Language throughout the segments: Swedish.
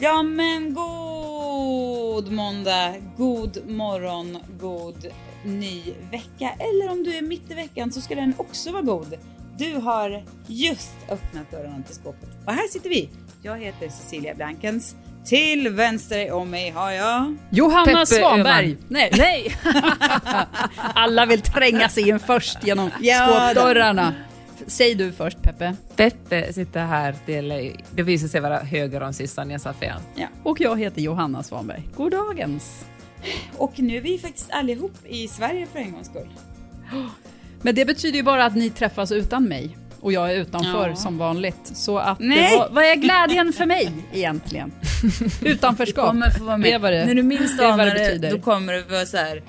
Ja men god måndag, god morgon, god ny vecka. Eller om du är mitt i veckan så ska den också vara god. Du har just öppnat dörrarna till skåpet. Och här sitter vi. Jag heter Cecilia Blankens. Till vänster om mig har jag... Johanna Peppe Svanberg! Nej. Nej! Alla vill tränga sig in först genom Ja, skåpdörrarna. Säg du först Peppe. Peppe sitter här till, det visar sig vara höger om sist jag sa fel. Ja. Och jag heter Johanna Svanberg. God dagens. Och nu är vi faktiskt allihop i Sverige för en gångs skull. Men det betyder ju bara att ni träffas utan mig. Och jag är utanför Ja. som vanligt. Så att Nej. var, vad är glädjen för mig egentligen? Utanförskap. kommer få vara med. Det är vad det, När du minst anar det det, betyder. då kommer det vara så här.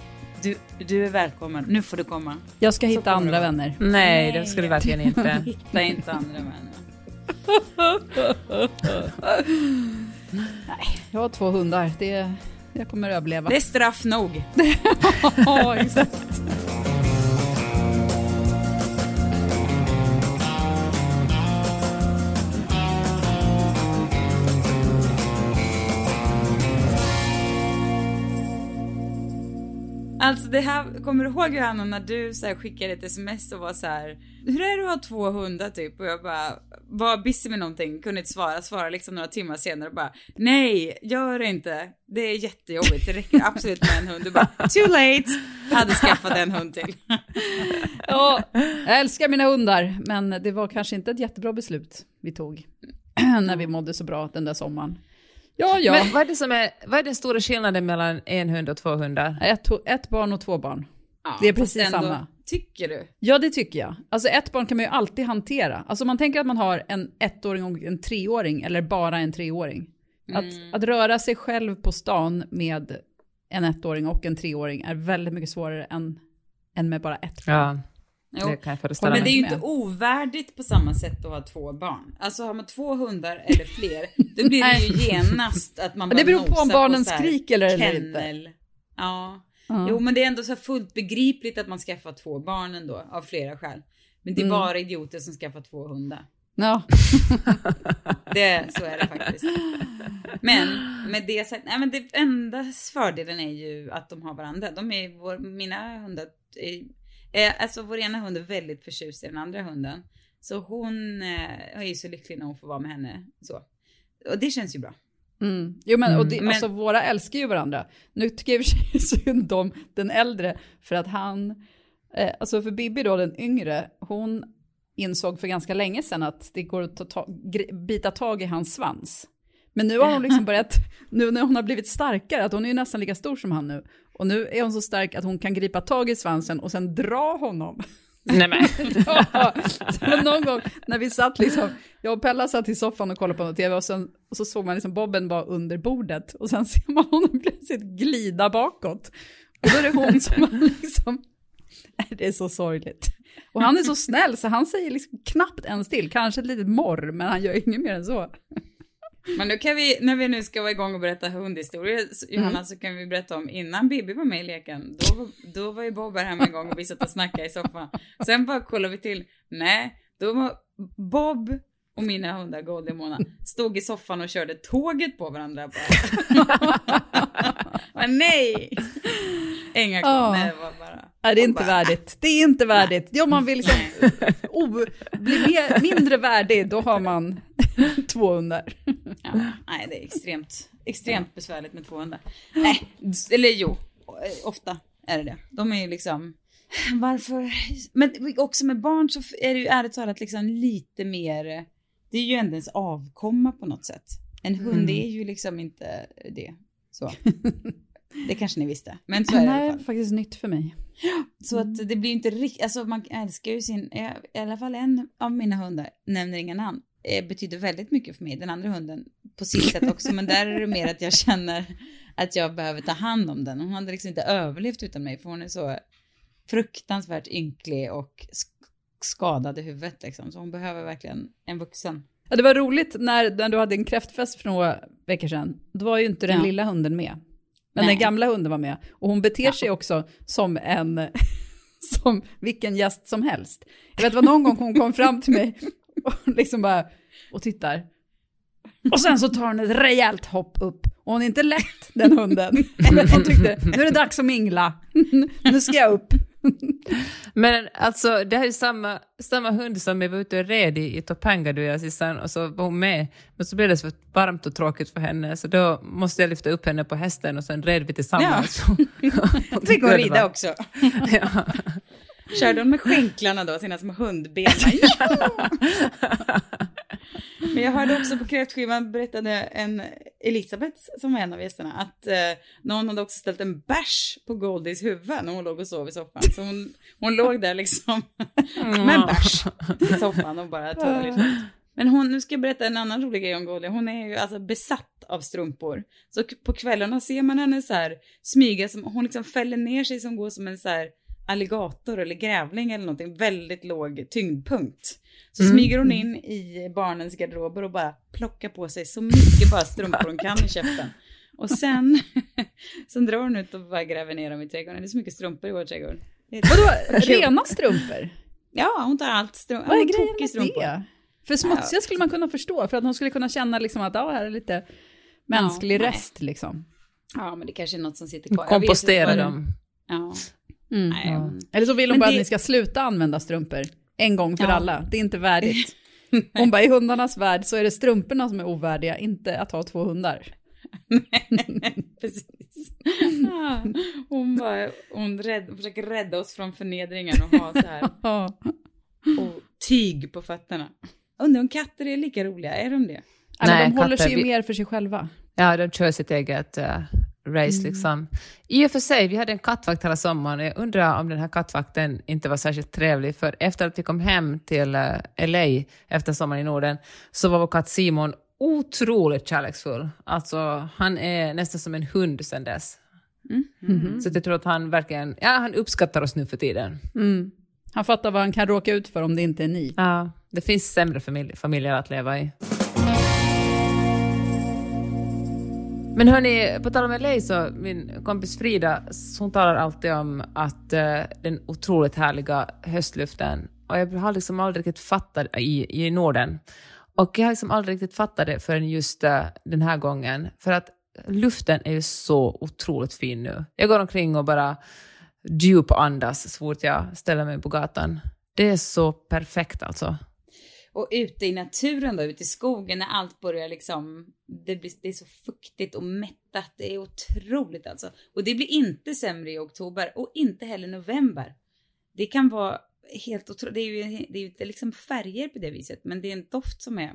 Du, du är välkommen, nu får du komma. Jag ska hitta andra vänner. Nej, det ska du verkligen inte. Hitta inte andra vänner. Jag har två hundar. Det, jag kommer överleva. Det är straff nog. Ja, exakt. Alltså det här, kommer du ihåg Johanna när du så här skickade ett sms och var så här. Hur är det att ha två hundar typ? Och jag bara var busy med någonting, kunde inte svara, svara liksom några timmar senare och bara nej, gör det inte. Det är jättejobbigt, det räcker absolut med en hund. Du bara too late, hade skaffat en hund till. Ja, jag älskar mina hundar, men det var kanske inte ett jättebra beslut vi tog när vi mådde så bra den där sommaren. Ja, ja. Men vad är, det som är, vad är den stora skillnaden mellan en hund och två hundar? Ett, ett barn och två barn. Ja, Det är precis ändå, samma. Tycker du? Ja, det tycker jag. Alltså ett barn kan man ju alltid hantera. Alltså man tänker att man har en ettåring och en treåring, eller bara en treåring. Mm. Att, att röra sig själv på stan med en ettåring och en treåring är väldigt mycket svårare än, än med bara ett barn. Ja, Jo. det kan jag föreställa Men mig. det är ju inte ovärdigt på samma sätt att ha två barn. Alltså har man två hundar eller fler, då blir det ju genast att man Men bara det beror på om barnen här skriker eller inte. kennel. Ja. Ja. Jo men det är ändå så fullt begripligt att man skaffar två barn ändå, av flera skäl. Men det är Mm. bara idioter som skaffar två hundar. Ja. Det, så är det faktiskt. Men med det sagt, nej men det enda fördelen är ju att de har varandra. De är vår, mina hundar, är, är, alltså vår ena hund är väldigt förtjust i den andra hunden. Så hon eh, är ju så lycklig när hon får vara med henne så. Och det känns ju bra. Mm. Jo men, och det, Men- alltså våra älskar ju varandra. Nu tycker jag i och för sig synd om den äldre för att han, eh, alltså för Bibi då den yngre, hon insåg för ganska länge sedan att det går att ta, ta, bita tag i hans svans. Men nu har hon liksom börjat, nu när hon har blivit starkare, att hon är ju nästan lika stor som han nu, och nu är hon så stark att hon kan gripa tag i svansen och sen dra honom. Nej, men. Ja, någon gång när vi satt liksom, jag och Pella satt i soffan och kollade på något tv och, sen, och så såg man liksom Bobben var under bordet och sen ser man honom plötsligt glida bakåt. Och då är det hon som har liksom, det är så sorgligt. Och han är så snäll så han säger liksom knappt ens till, kanske ett litet morr, men han gör inget mer än så. Men då kan vi, när vi nu ska vara igång och berätta hundhistorier, så- Johanna, så kan vi berätta om innan Bibi var med i leken. Då, då var ju Bob här hemma en gång och vi satt och snackade i soffan. Sen bara kollade vi till. Nej, då var Bob och mina hundar Goldie och Mona stod i soffan och körde tåget på varandra bara. Men nej! Inga Ja. nej, det var bara... Nej, det är inte bara, värdigt. Det är inte värdigt. Ja, man vill liksom o, bli mer, mindre värdig, då har man två hundar. Ja, nej, det är extremt, extremt besvärligt med två hundar. Nej, eller jo, ofta är det det. De är ju liksom, varför? Men också med barn så är det ju ärligt talat liksom lite mer, det är ju ändå ens avkomma på något sätt. En hund Mm. är ju liksom inte det. Så. Det kanske ni visste, men så är det i alla Nej, fall. faktiskt nytt för mig. Så att det blir inte riktigt, alltså man älskar ju sin, i alla fall en av mina hundar, nämner inga namn, eh, betyder väldigt mycket för mig, den andra hunden, på sitt sätt också, men där är det mer att jag känner att jag behöver ta hand om den. Hon hade liksom inte överlevt utan mig, för hon är så fruktansvärt ynklig och skadad i huvudet liksom, så hon behöver verkligen en vuxen. Ja, det var roligt när, när du hade en kräftfest för några veckor sedan. Då var ju inte den Ja. lilla hunden med. Men Nej. den gamla hunden var med. Och hon beter sig också som en, som vilken gäst som helst. Jag vet vad någon gång hon kom fram till mig och liksom bara, och tittar. Och sen så tar hon ett rejält hopp upp. Och hon är inte lätt, den hunden. Hon tyckte, nu är det dags att mingla. Nu ska jag upp. Men alltså, det här är samma, samma hund som jag var ute och red i, i Topanga du och så var hon med, men så blev det så varmt och tråkigt för henne, så då måste jag lyfta upp henne på hästen och sen red vi tillsammans. Jag fick hon rida också. Ja. Körde hon med skänklarna då, sina små hundben? Men jag hörde också på kräftskivan berättade en Elisabeth som var en av gästerna att eh, någon hade också ställt en bärs på Goldies huvud när hon låg och sov i soffan. Så hon, hon låg där liksom med en bärs i soffan och bara tog lite. Men hon, nu ska jag berätta en annan rolig grej om Goldie. Hon är ju alltså besatt av strumpor. Så på kvällarna ser man henne så här smyga, som, hon liksom fäller ner sig som går som en så här alligator eller grävling eller någonting, väldigt låg tyngdpunkt. Så smyger hon in i barnens garderober och bara plockar på sig så mycket bara strumpor hon kan i käften. Och sen, sen drar hon ut och bara gräver ner dem i trädgården. Det är så mycket strumpor i vår trädgård. Vadå, rena strumpor? Ja, hon tar allt strumpor. Vad är grejen med strumpor. det? För smutsiga skulle man kunna förstå, för att hon skulle kunna känna liksom att ja, här är lite mänsklig Ja, nej. rest liksom. Ja, men det kanske är något som sitter kvar. Kompostera dem. Ja. Mm. Nej, hon- Eller så vill hon Men bara det- att ni ska sluta använda strumpor en gång för Ja. alla. Det är inte värdigt. Hon bara, i hundarnas värld så är det strumporna som är ovärdiga, inte att ha två hundar. Precis. Ja, hon, bara, hon, rädd, försöker rädda oss från förnedringen och ha så här Ja. och tyg på fötterna. Undrar om katter är lika roliga, är de det? Nej, Nej, de håller katter, sig ju vi- mer för sig själva. Ja, de kör sitt eget eh, race liksom. I och för sig, vi hade en kattvakt hela sommaren och jag undrar om den här kattvakten inte var särskilt trevlig, för efter att vi kom hem till eh, LA efter sommaren i Norden så var vår katt Simon otroligt kärleksfull. Alltså, han är nästan som en hund sedan dess. Så jag tror att han verkligen, ja, han uppskattar oss nu för tiden. Mm. Han fattar vad han kan råka ut för om det inte är ni. Ja, det finns sämre familj, familjer att leva i. Men hörni, på tal om LA så, min kompis Frida, hon talar alltid om att uh, den otroligt härliga höstluften, och jag har liksom aldrig riktigt fattat i, i Norden. Och jag har liksom aldrig riktigt fattat det förrän just uh, den här gången. För att luften är ju så otroligt fin nu. Jag går omkring och bara djupandas så fort jag ställer mig på gatan. Det är så perfekt alltså. Och ute i naturen då, ute i skogen när allt börjar liksom, det, blir, det är så fuktigt och mättat, det är otroligt alltså. Och det blir inte sämre i oktober och inte heller november. Det kan vara helt otroligt, det är ju det är ju inte liksom färger på det viset, men det är en doft som är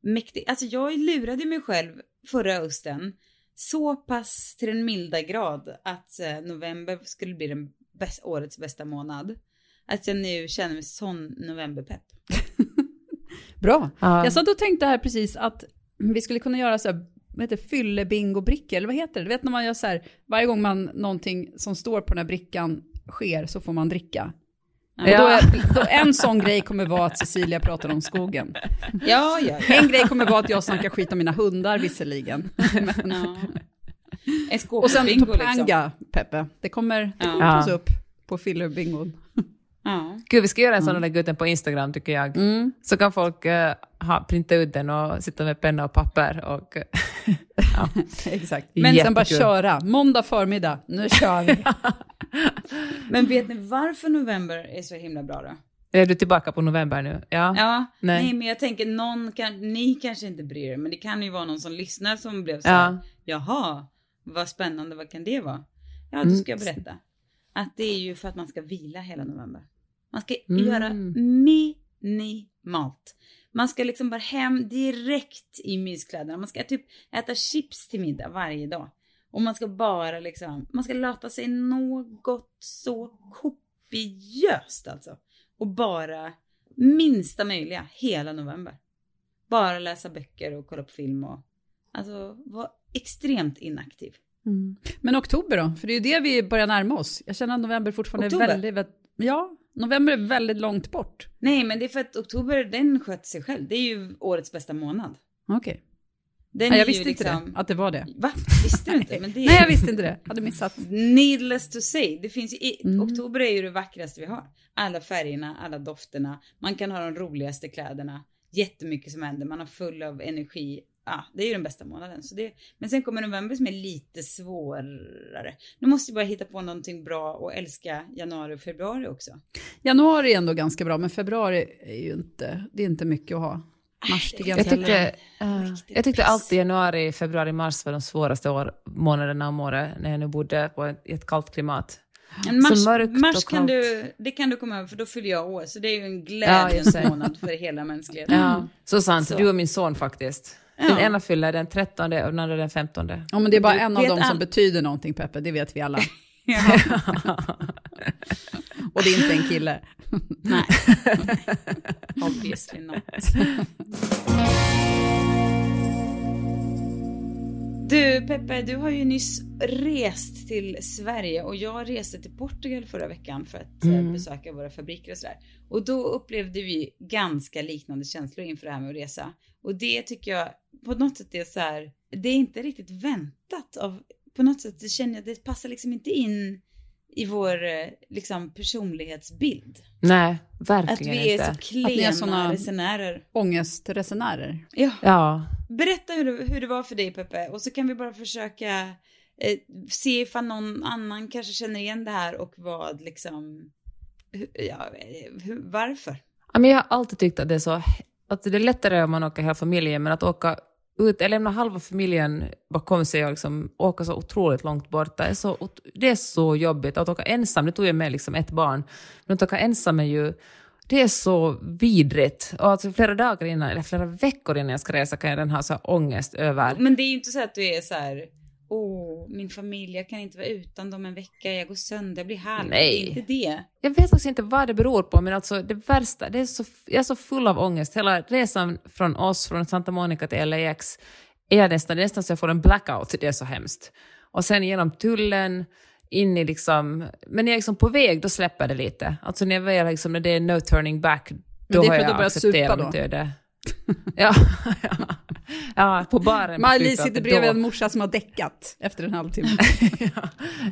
mäktig. Alltså jag lurade mig själv förra hösten så pass till den milda grad att eh, november skulle bli den bäst, årets bästa månad. Att jag nu känner mig sån novemberpepp. Bra. Ja. Jag satt och tänkte här precis att vi skulle kunna göra så här, vad heter fyllebingo-brickor, eller vad heter det? Du vet när man gör så här, varje gång man någonting som står på den här brickan sker så får man dricka. Och då Ja. är, då en sån grej kommer vara att Cecilia pratar om skogen. Ja, ja, ja. En grej kommer vara att jag snackar skit om mina hundar visserligen. ja. En Och sen liksom. Topanga, Peppe. Det kommer, det Ja. kommer tas Ja. upp på fillerbingon. Ja. Gud, vi ska göra en sån och lägga ut den på Instagram tycker jag. Mm. Så kan folk eh, ha, printa ut den och sitta med penna och papper. Och, ja. Exakt. Men- Men sen bara Jättekul. köra. Måndag förmiddag, nu kör vi. Men vet ni varför november är så himla bra då? Är du tillbaka på november nu? Ja. Ja, nej. Nej. men jag tänker någon kan, ni kanske inte bryr er, men det kan ju vara någon som lyssnar som blev så här, Ja. jaha, vad spännande, vad kan det vara? Ja, då Mm. ska jag berätta. Att det är ju för att man ska vila hela november. Man ska Mm. göra minimalt. Man ska liksom bara hem direkt i myskläderna. Man ska typ äta chips till middag varje dag. Och man ska bara liksom, man ska låta sig något så kopiöst alltså. Och bara minsta möjliga hela november. bara läsa böcker och kolla på film och alltså var extremt inaktiv. Mm. Men oktober då? För det är ju det vi börjar närma oss. Jag känner att november fortfarande Oktober? är väldigt. Ja, november är väldigt långt bort. Nej, men det är för att oktober, den sköter sig själv. Det är ju årets bästa månad. Okej. Den Nej, jag visste inte liksom... det, att det var det. Va? Visste du inte? Men det är... Nej, jag visste inte det. Hade missat. Needless to say, det finns i, Mm. oktober är ju det vackraste vi har. Alla färgerna, alla dofterna, man kan ha de roligaste kläderna, jättemycket som händer, man har full av energi. Ja, det är ju den bästa månaden. Så det, men sen kommer november som är lite svårare. Nu måste jag bara hitta på någonting bra och älska januari och februari också. Januari är ändå ganska bra, men februari är ju inte, det är inte mycket att ha. Mars tycker jag Jag tyckte, eh, Riktigt jag tyckte alltid januari, februari, mars var de svåraste år, månaderna om året när jag nu bodde på ett, i ett kallt klimat. Men mars, mars kan du, det kan du komma över för då fyller jag år. Så det är ju en Ja, glädjens det. månad för hela mänskligheten. Ja, så sant. Så. Du och min son faktiskt. Den Ja. ena fyller den 13 och den andra den 15. Ja, men det är bara Du en av dem som betyder någonting, Peppe, det vet vi alla. Och det är inte en kille. Nej. Obviously not. Du Peppe, du har ju nyss rest till Sverige och jag reste till Portugal förra veckan för att eh, Mm. besöka våra fabriker och sådär. Och då upplevde vi ganska liknande känslor inför det här med att resa. Och det tycker jag på något sätt är så här, det är inte riktigt väntat av, på något sätt det känner jag, det passar liksom inte in i vår eh, liksom personlighetsbild. Nej, Att verkligen vi är inte. så Att klena ni är såna- resenärer. Ångestresenärer. Ja. Ja, Berätta hur det, hur det var för dig Peppe och så kan vi bara försöka eh, se ifall någon annan kanske känner igen det här och vad liksom, hu- ja, eh, hur, varför? Ja, men jag har alltid tyckt att det är så att det är lättare om man åker hela familjen, men att åka ut, eller halva familjen bakom sig och liksom åka så otroligt långt borta, är så, det är så jobbigt. Att åka ensam, nu tog jag med liksom ett barn, men att åka ensam är ju, det är så vidrigt. Och alltså flera dagar innan, eller flera veckor innan jag ska resa kan jag den ha så här ångest över. Men det är ju inte så att du är så här, åh, min familj, jag kan inte vara utan dem en vecka, jag går sönder, jag blir halv. Nej. Det är inte det. Jag vet faktiskt inte vad det beror på, men alltså det värsta, det är så, jag är så full av ångest. Hela resan från oss, från Santa Monica till LAX, är jag nästan, det är nästan så jag får en blackout, det är så hemskt. Och sen genom tullen, in i liksom, men när jag är liksom på väg, då släpper det lite. Alltså när jag väl liksom, när det är no turning back, då det är har för att du jag börjar accepterat supa mitt då? öde. ja, ja, ja, på baren. flygplatsen, sitter bredvid då- en morsa som har däckat efter en halvtimme. ja,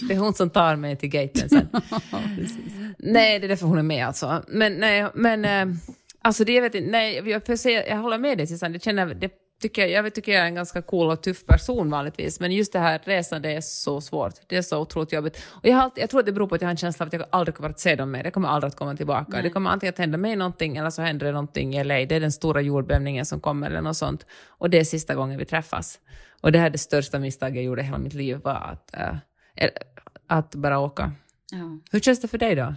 det är hon som tar mig till gaten sen. Nej, det är därför hon är med alltså. Men, nej, men eh, alltså det jag vet inte, nej, jag, får säga, jag håller med dig Susanne, det känner, det tycker jag, tycker jag är en ganska cool och tuff person vanligtvis, men just det här resan, det är så svårt. Det är så otroligt jobbigt. Och jag, har jag tror att det beror på att jag har en känsla av att jag aldrig kommer att se dem mer. Jag kommer aldrig att komma tillbaka. Nej. Det kommer antingen att hända mig någonting eller så händer det någonting i LA. Det är den stora jordbävningen som kommer eller något sånt. Och det är sista gången vi träffas. Och det här är det största misstaget jag gjorde i hela mitt liv, var att, eh, att bara åka. Ja. Hur känns det för dig då?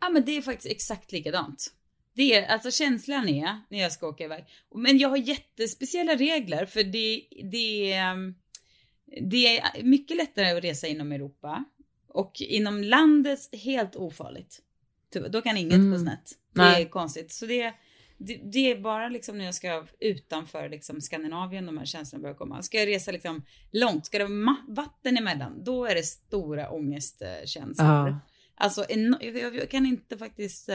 Ja men det är faktiskt exakt likadant. Det alltså känslan är när jag ska åka iväg. Men jag har jättespeciella regler för det, det, är, det är mycket lättare att resa inom Europa. Och inom landet helt ofarligt. Tyvärr, Då kan inget Mm. gå snett. Det Nej. är konstigt. Så det, det, det är bara liksom när jag ska utanför liksom Skandinavien de här känslorna börjar komma. Ska jag resa liksom långt, ska det vara vatten emellan, då är det stora ångestkänslor. Ja. Alltså, jag, jag kan inte faktiskt...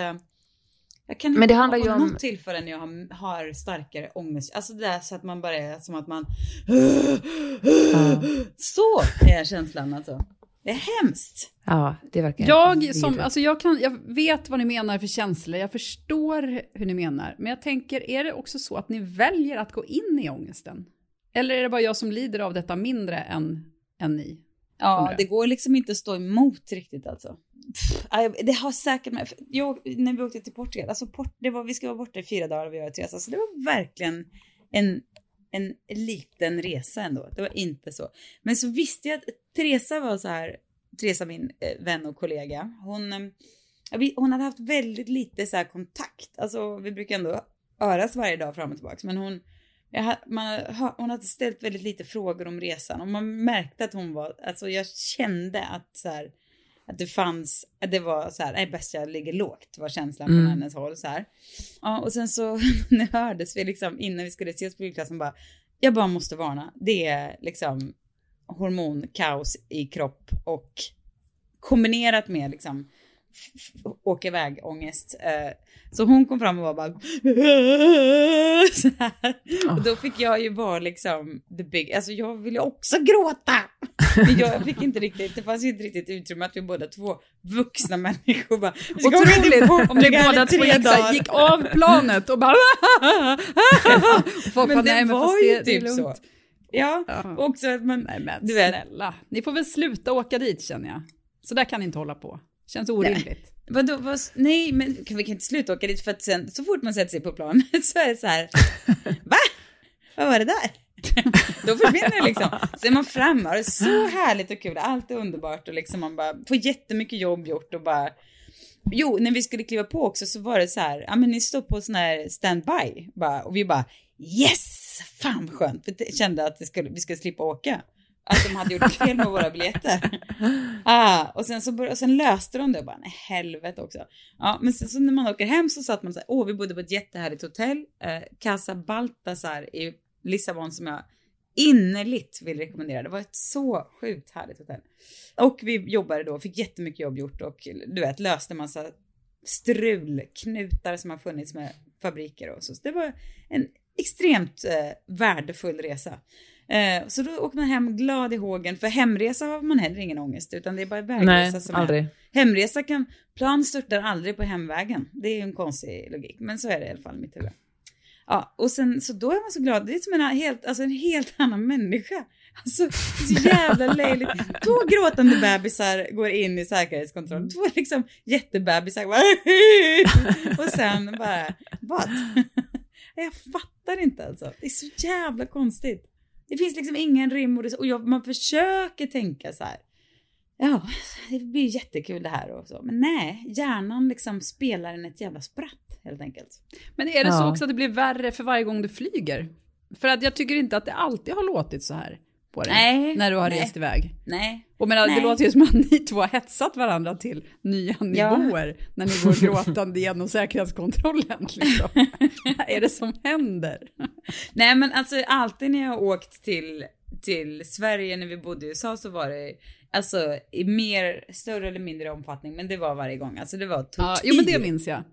Jag kan Men det handlar ju om- något tillfälle när jag har, har starkare ångest. Alltså det där så att man bara är som att man... Så är känslan alltså. Det är hemskt. Ja, det är verkligen Jag, som, alltså jag, kan, jag vet vad ni menar för känslor, jag förstår hur ni menar. Men jag tänker, är det också så att ni väljer att gå in i ångesten? Eller är det bara jag som lider av detta mindre än, än ni? Ja, det går liksom inte att stå emot riktigt alltså. Det har säkert med, jo, när vi åkte till Portugal, alltså Port, det var, vi ska vara borta i fyra dagar och vi har ett resa, så det var verkligen en, en liten resa ändå. Det var inte så. Men så visste jag att Teresa var så här, Teresa min eh, vän och kollega, hon, eh, hon hade haft väldigt lite så här kontakt, alltså vi brukar ändå höras varje dag fram och tillbaka, men hon jag, man, hon hade ställt väldigt lite frågor om resan och man märkte att hon var, alltså jag kände att så här, att det fanns, att det var så här, nej bäst jag ligger lågt var känslan Mm. från hennes håll så här. Ja, och sen så när hördes vi liksom innan vi skulle ses på flygplatsen bara, jag bara måste varna, det är liksom hormonkaos i kropp och kombinerat med liksom åka iväg ångest. Eh, Så hon kom fram och var bara så här. Och då fick jag ju vara liksom the big, alltså jag ville också gråta. Men jag fick inte riktigt, det fanns ju inte riktigt utrymme att vi båda två vuxna människor bara "Vi ska åka till Otroligt om ni båda två så dagar." gick av planet och bara... och folk Men bara, det nej, men var ju det, det typ så. lugnt. Ja, Ja. också att man, Nej men Du vet. snälla, ni får väl sluta åka dit känner jag. Så där kan ni inte hålla på. Känns orimligt. Vadå, vad, nej men kan, vi kan inte sluta åka dit för att sen så fort man sätter sig på planet så är det så här, va? Vad var det där? Då försvinner det liksom. Så är man framme och det är så härligt och kul, allt är underbart och liksom man bara får jättemycket jobb gjort och bara Jo, när vi skulle kliva på också så var det så här, ja men ni står på sån här standby bara, och vi bara yes, fan skönt, jag kände att det skulle, vi skulle slippa åka. Att de hade gjort fel med våra biljetter. Ah, och sen, så bör, och sen löste de det och bara, nej helvete också. Ja, men sen så när man åker hem så satt man så här, åh vi bodde på ett jättehärligt hotell, eh, Casa Baltasar i Lissabon som jag innerligt vill rekommendera. Det var ett så sjukt härligt hotell. Och vi jobbade då, fick jättemycket jobb gjort och du vet löste massa strulknutar som har funnits med fabriker och så. Så det var en extremt eh, värdefull resa. Eh, så då åker man hem glad i hågen, för hemresa har man heller ingen ångest, utan det är bara vägresa Nej, som aldrig. är. Hemresa kan, plan störtar aldrig på hemvägen. Det är ju en konstig logik, men så är det i alla fall i mitt huvud. Ja, och sen så då är man så glad. Det är som en helt, alltså en helt annan människa. Alltså, så jävla löjligt. Två gråtande bebisar går in i säkerhetskontrollen. Två liksom jättebebisar bara, och sen bara, vad? Jag fattar inte alltså. Det är så jävla konstigt. Det finns liksom ingen rim och, reson. och jag, man försöker tänka så här. Ja, det blir jättekul det här och så. Men nej, hjärnan liksom spelar en ett jävla spratt helt enkelt. Men är det så Ja. också att det blir värre för varje gång du flyger? För att jag tycker inte att det alltid har låtit så här på dig. Nej, När du har nej. rest iväg. Nej, Och men det Nej. låter ju som att ni två har hetsat varandra till nya Ja. nivåer när ni går gråtande genom säkerhetskontrollen. Liksom. Vad är det som händer? Nej men alltså alltid när jag har åkt till, till Sverige när vi bodde i USA så var det alltså i mer, större eller mindre omfattning, men det var varje gång. Alltså det var tortyr. Ja, jo men det minns jag.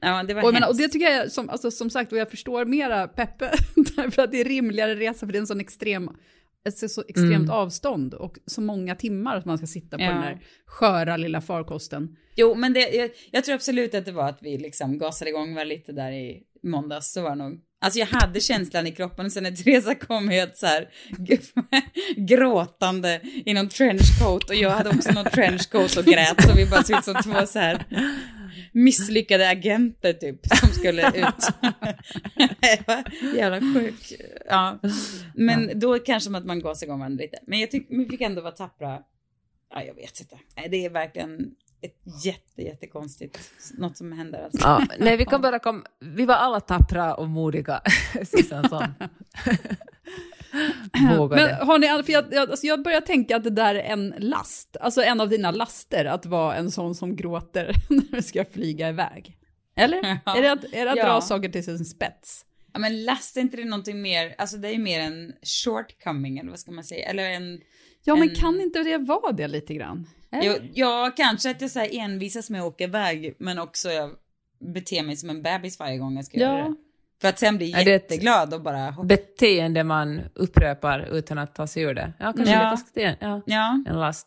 Ja, det var Och, menar, och det tycker jag, som, alltså, som sagt, och jag förstår mera Peppe, därför att det är rimligare resa, för det är en sån extrem, ett så extremt Mm. avstånd och så många timmar att man ska sitta på Ja. den där sköra lilla farkosten. Jo, men det, jag, jag tror absolut att det var att vi liksom gasade igång var lite där i måndags, så var det nog. Alltså jag hade känslan i kroppen och sen när Teresa kom helt så här gråtande i någon trenchcoat och jag hade också någon trenchcoat och grät så vi bara såg ut som två så här misslyckade agenter typ som skulle ut. Jävla sjuk. Ja. Men då kanske att man gasar igång varandra lite. Men jag tycker vi fick ändå vara tappra. Ja, jag vet inte. Det är verkligen ett jätte, jättekonstigt, något som händer alltså. Ja, nej, vi kan bara komma... Vi var alla tappra och modiga. Susan som vågade. Men har ni, för jag, jag, alltså jag börjar tänka att det där är en last, alltså en av dina laster, att vara en sån som gråter när du ska flyga iväg. Eller? Ja. Är det att, är det att Ja. dra saker till sin spets? Ja, men last är inte det någonting mer, alltså det är ju mer en shortcoming eller vad ska man säga, eller en, Ja, men En- kan inte det vara det lite grann? Jo, ja kanske att jag så här envisas med att åka iväg, men också jag beter mig som en bebis varje gång jag ska göra Ja. det. För att sen bli ett- jätteglad och bara. Beteende man upprepar utan att ta sig ur det. Ja, kanske Ja. det är faktiskt det. Ja, Ja, en last.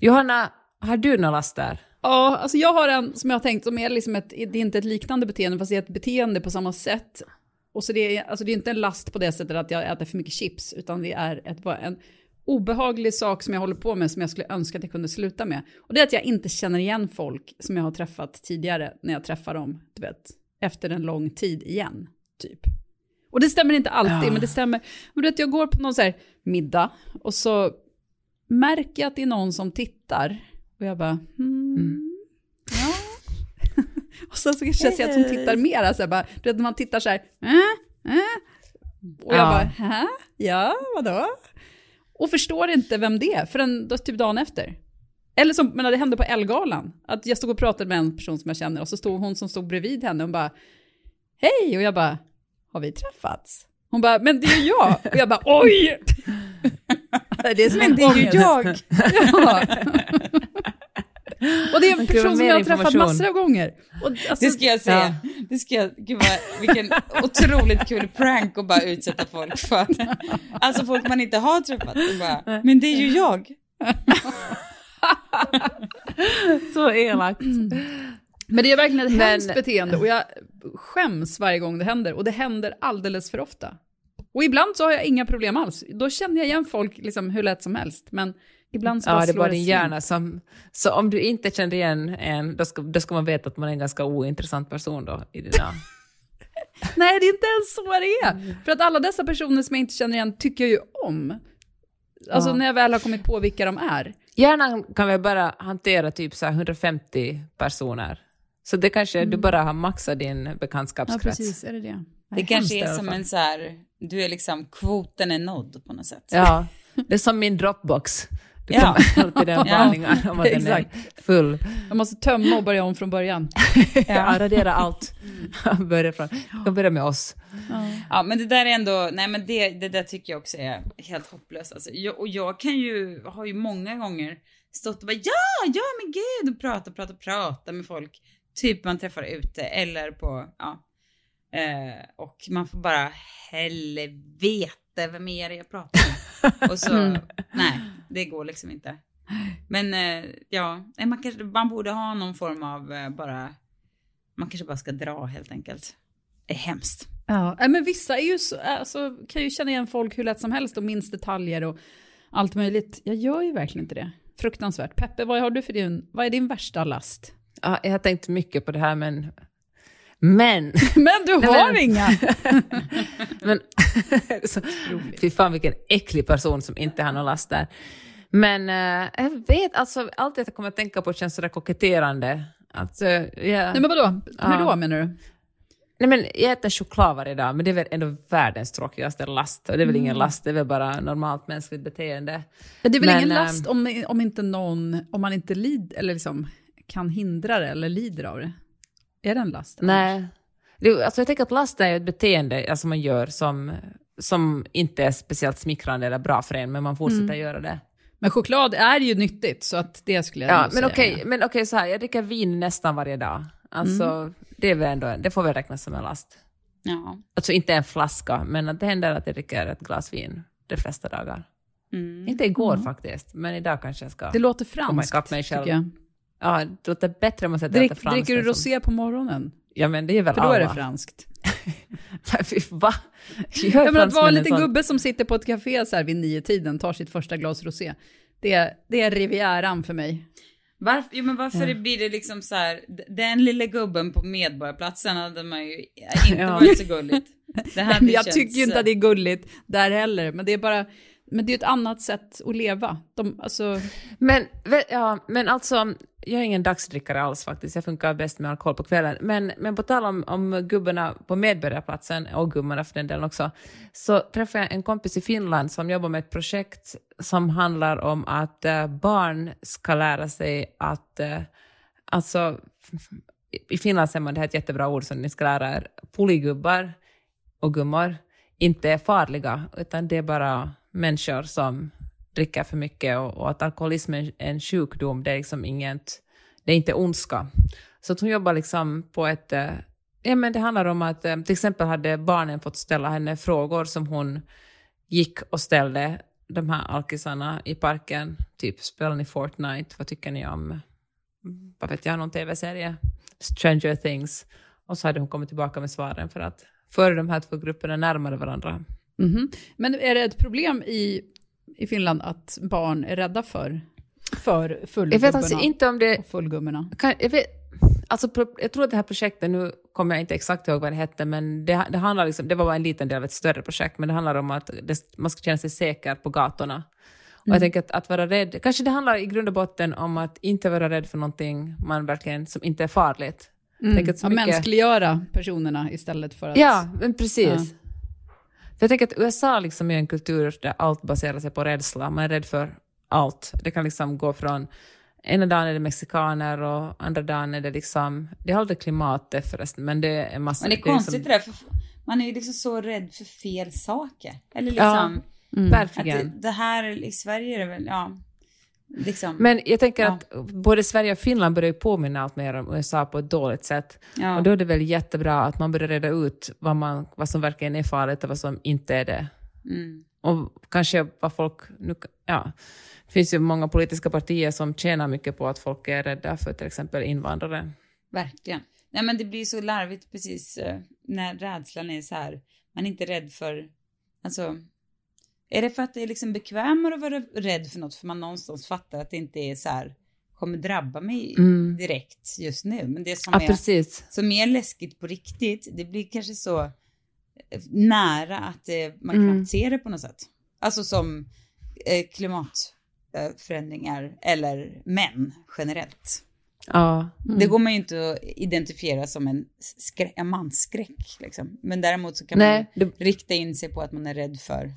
Johanna, har du några laster? Ja, alltså jag har en som jag har tänkt som är liksom ett, det är inte ett liknande beteende, fast det är ett beteende på samma sätt. Och så det är, alltså det är inte en last på det sättet att jag äter för mycket chips, utan det är ett, bara en obehaglig sak som jag håller på med som jag skulle önska att jag kunde sluta med. Och det är att jag inte känner igen folk som jag har träffat tidigare när jag träffar dem, du vet, efter en lång tid igen, typ. Och det stämmer inte alltid, men det stämmer. Men du vet, jag går på någon så här middag och så märker jag att det är någon som tittar. Och jag bara, hmm, ja. och sen så kanske jag att hon tittar mer, så här, bara, du vet när man tittar så här, äh, äh. Och jag Ja. bara, Hä? ja, vadå? Och förstår inte vem det är förrän då, typ dagen efter. Eller som, men det hände på Elgalan, att jag stod och pratade med en person som jag känner och så stod hon som stod bredvid henne och bara, hej, och jag bara, har vi träffats? Hon bara, men det är ju jag. Och jag bara, oj! Det är som Men det är ju jag. Ja. Och det är en Okej, person som jag har träffat massor av gånger. Och alltså, Det ska jag säga. Det ska jag, gud vad, vilken otroligt kul prank att bara utsätta folk för. Alltså folk man inte har träffat. Och bara, men det är ju jag. Så elakt. Men det är verkligen ett Men- hemskt beteende och jag skäms varje gång det händer. Och det händer alldeles för ofta. Och ibland så har jag inga problem alls. Då känner jag igen folk liksom hur lätt som helst. Men ibland så Ja, det är bara din hjärna som... Så om du inte känner igen en, då ska, då ska man veta att man är en ganska ointressant person då i dina... Nej, det är inte ens så det är. För att alla dessa personer som jag inte känner igen tycker jag ju om. Alltså Ja. när jag väl har kommit på vilka de är. Hjärnan kan väl bara hantera typ så här 150 personer. Så det kanske du bara har maxat din bekantskapskrets. är det det? Det kanske är som en så här, du är liksom, kvoten är nådd på något sätt. Ja, det är som min Dropbox. Det Ja. kommer alltid en Ja. varning om att den Exakt. är full. Jag måste tömma och börja om från början. Ja. Radera allt. börja från. Jag kan börja med oss. Ja, men det där är ändå, nej men det, det där tycker jag också är helt hopplöst. Alltså, jag, och jag kan ju, har ju många gånger stått och bara ja, ja men gud och prata, prata, prata med folk. Typ man träffar ute eller på, ja. Eh, och man får bara helvete, vem är det jag pratar med? och så, nej, det går liksom inte. Men eh, ja, nej, man, kanske, man borde ha någon form av eh, bara, man kanske bara ska dra helt enkelt. Det är hemskt. Ja, nej, men vissa är ju så, alltså, kan ju känna igen folk hur lätt som helst och minns detaljer och allt möjligt. Jag gör ju verkligen inte det. Fruktansvärt. Peppe, vad har du för din, vad är din värsta last? Ja, jag har tänkt mycket på det här, men... Men... Men du har men- inga! men så, fy fan vilken äcklig person som inte har någon last där. Men eh, jag vet, alltså allt jag kommer att tänka på känns sådär koketterande. Alltså, jag, Nej men vadå? Hur då menar du? nej, men jag äter choklad varje dag, men det är väl ändå världens tråkigaste last. Och det är väl ingen last, det är väl bara normalt mänskligt beteende. Ja, Det är väl Men, ingen ehm, last om, om inte någon, om man inte lid, eller liksom kan hindra det eller lider av det. Är det en last? Nej. Det, alltså jag tänker att last är ett beteende alltså man gör som, som inte är speciellt smickrande eller bra för en, men man fortsätter göra det. Men choklad är ju nyttigt så att det skulle jag Ja, men säga. okej, men okej så här, jag dricker vin nästan varje dag. Alltså, det, är väl ändå, det får väl räknas som en last. Ja. Alltså inte en flaska, men att det händer att jag dricker ett glas vin de flesta dagar. Mm. Inte igår faktiskt, men idag kanske jag ska. Det låter Komma franskt, ikapp mig själv. tycker jag. Ja, det låter bättre om man säger att jag äter franskt dricker du än som- rosé på morgonen? Ja, men det är väl För då är det alla. franskt. Va? Gör Ja, men att vara en liten gubbe som sitter på ett café så här vid nio tiden tar sitt första glas rosé. Det, är- det är rivieran för mig. Varför, jo, men varför blir det liksom så här, den lille gubben på Medborgarplatsen hade man ju inte Ja. varit så gulligt. Det Men jag känts, tycker ju inte att det är gulligt där heller, men det är bara, men det är ett annat sätt att leva. De, alltså, Men, ja, men alltså, jag är ingen dagsdrickare alls faktiskt, jag funkar bäst med alkohol på kvällen. Men, men på tal om, om gubbarna på Medborgarplatsen, och gummorna för den delen också, så träffade jag en kompis i Finland som jobbar med ett projekt som handlar om att äh, barn ska lära sig att, äh, alltså, i Finland säger man, det här är ett jättebra ord som ni ska lära er, polygubbar och gummor inte är farliga, utan det är bara människor som dricker för mycket och, och att alkoholism är en sjukdom, det är liksom inget, det är inte ondska. Så att hon jobbar liksom på ett, eh, ja men det handlar om att eh, till exempel hade barnen fått ställa henne frågor som hon gick och ställde de här alkisarna i parken, typ spelar ni Fortnite, vad tycker ni om, vad vet jag, någon tv-serie, Stranger Things, och så hade hon kommit tillbaka med svaren för att föra de här två grupperna närmare varandra. Mm -hmm. Men är det ett problem i i Finland att barn är rädda för, för fullgubbarna jag vet alltså inte om det, fullgummorna? Kan, jag, vet, alltså, jag tror att det här projektet, nu kommer jag inte exakt ihåg vad det hette, men det, det, handlar liksom, det var bara en liten del av ett större projekt, men det handlar om att det, man ska känna sig säker på gatorna. Och jag mm. tänker att, att vara rädd, kanske det handlar i grund och botten om att inte vara rädd för någonting man verkligen, som inte är farligt. Mm. Att mycket, mänskliggöra personerna istället för att... Ja, men precis. Ja. För jag tänker att USA liksom är en kultur där allt baserar sig på rädsla. Man är rädd för allt. Det kan liksom gå från ena dagen är det mexikaner och andra dagen är det liksom, det är aldrig klimatet förresten, men det är massa... Men det är konstigt det, liksom, det där, för man är ju liksom så rädd för fel saker. Eller liksom... Ja, mm. verkligen. Att det, det här i Sverige är det väl, ja, Liksom. Men jag tänker ja. att både Sverige och Finland börjar påminna allt mer om USA på ett dåligt sätt. Ja. Och då är det väl jättebra att man börjar reda ut vad, man, vad som verkligen är farligt och vad som inte är det. Mm. Och kanske vad folk... Nu, ja, det finns ju många politiska partier som tjänar mycket på att folk är rädda för till exempel invandrare. Verkligen. Nej men det blir så larvigt precis eh, när rädslan är så här, man är inte rädd för, alltså är det för att det är liksom bekvämare att vara rädd för något för man någonstans fattar att det inte är så här kommer drabba mig mm. direkt just nu. Men det som, ja, är, precis. som är läskigt på riktigt, det blir kanske så eh, nära att det, man mm. knappt ser det på något sätt. Alltså som eh, klimatförändringar eller män generellt. Ja. Mm. Det går man ju inte att identifiera som en, en mansskräck. Liksom. Men däremot så kan Nej, man det... rikta in sig på att man är rädd för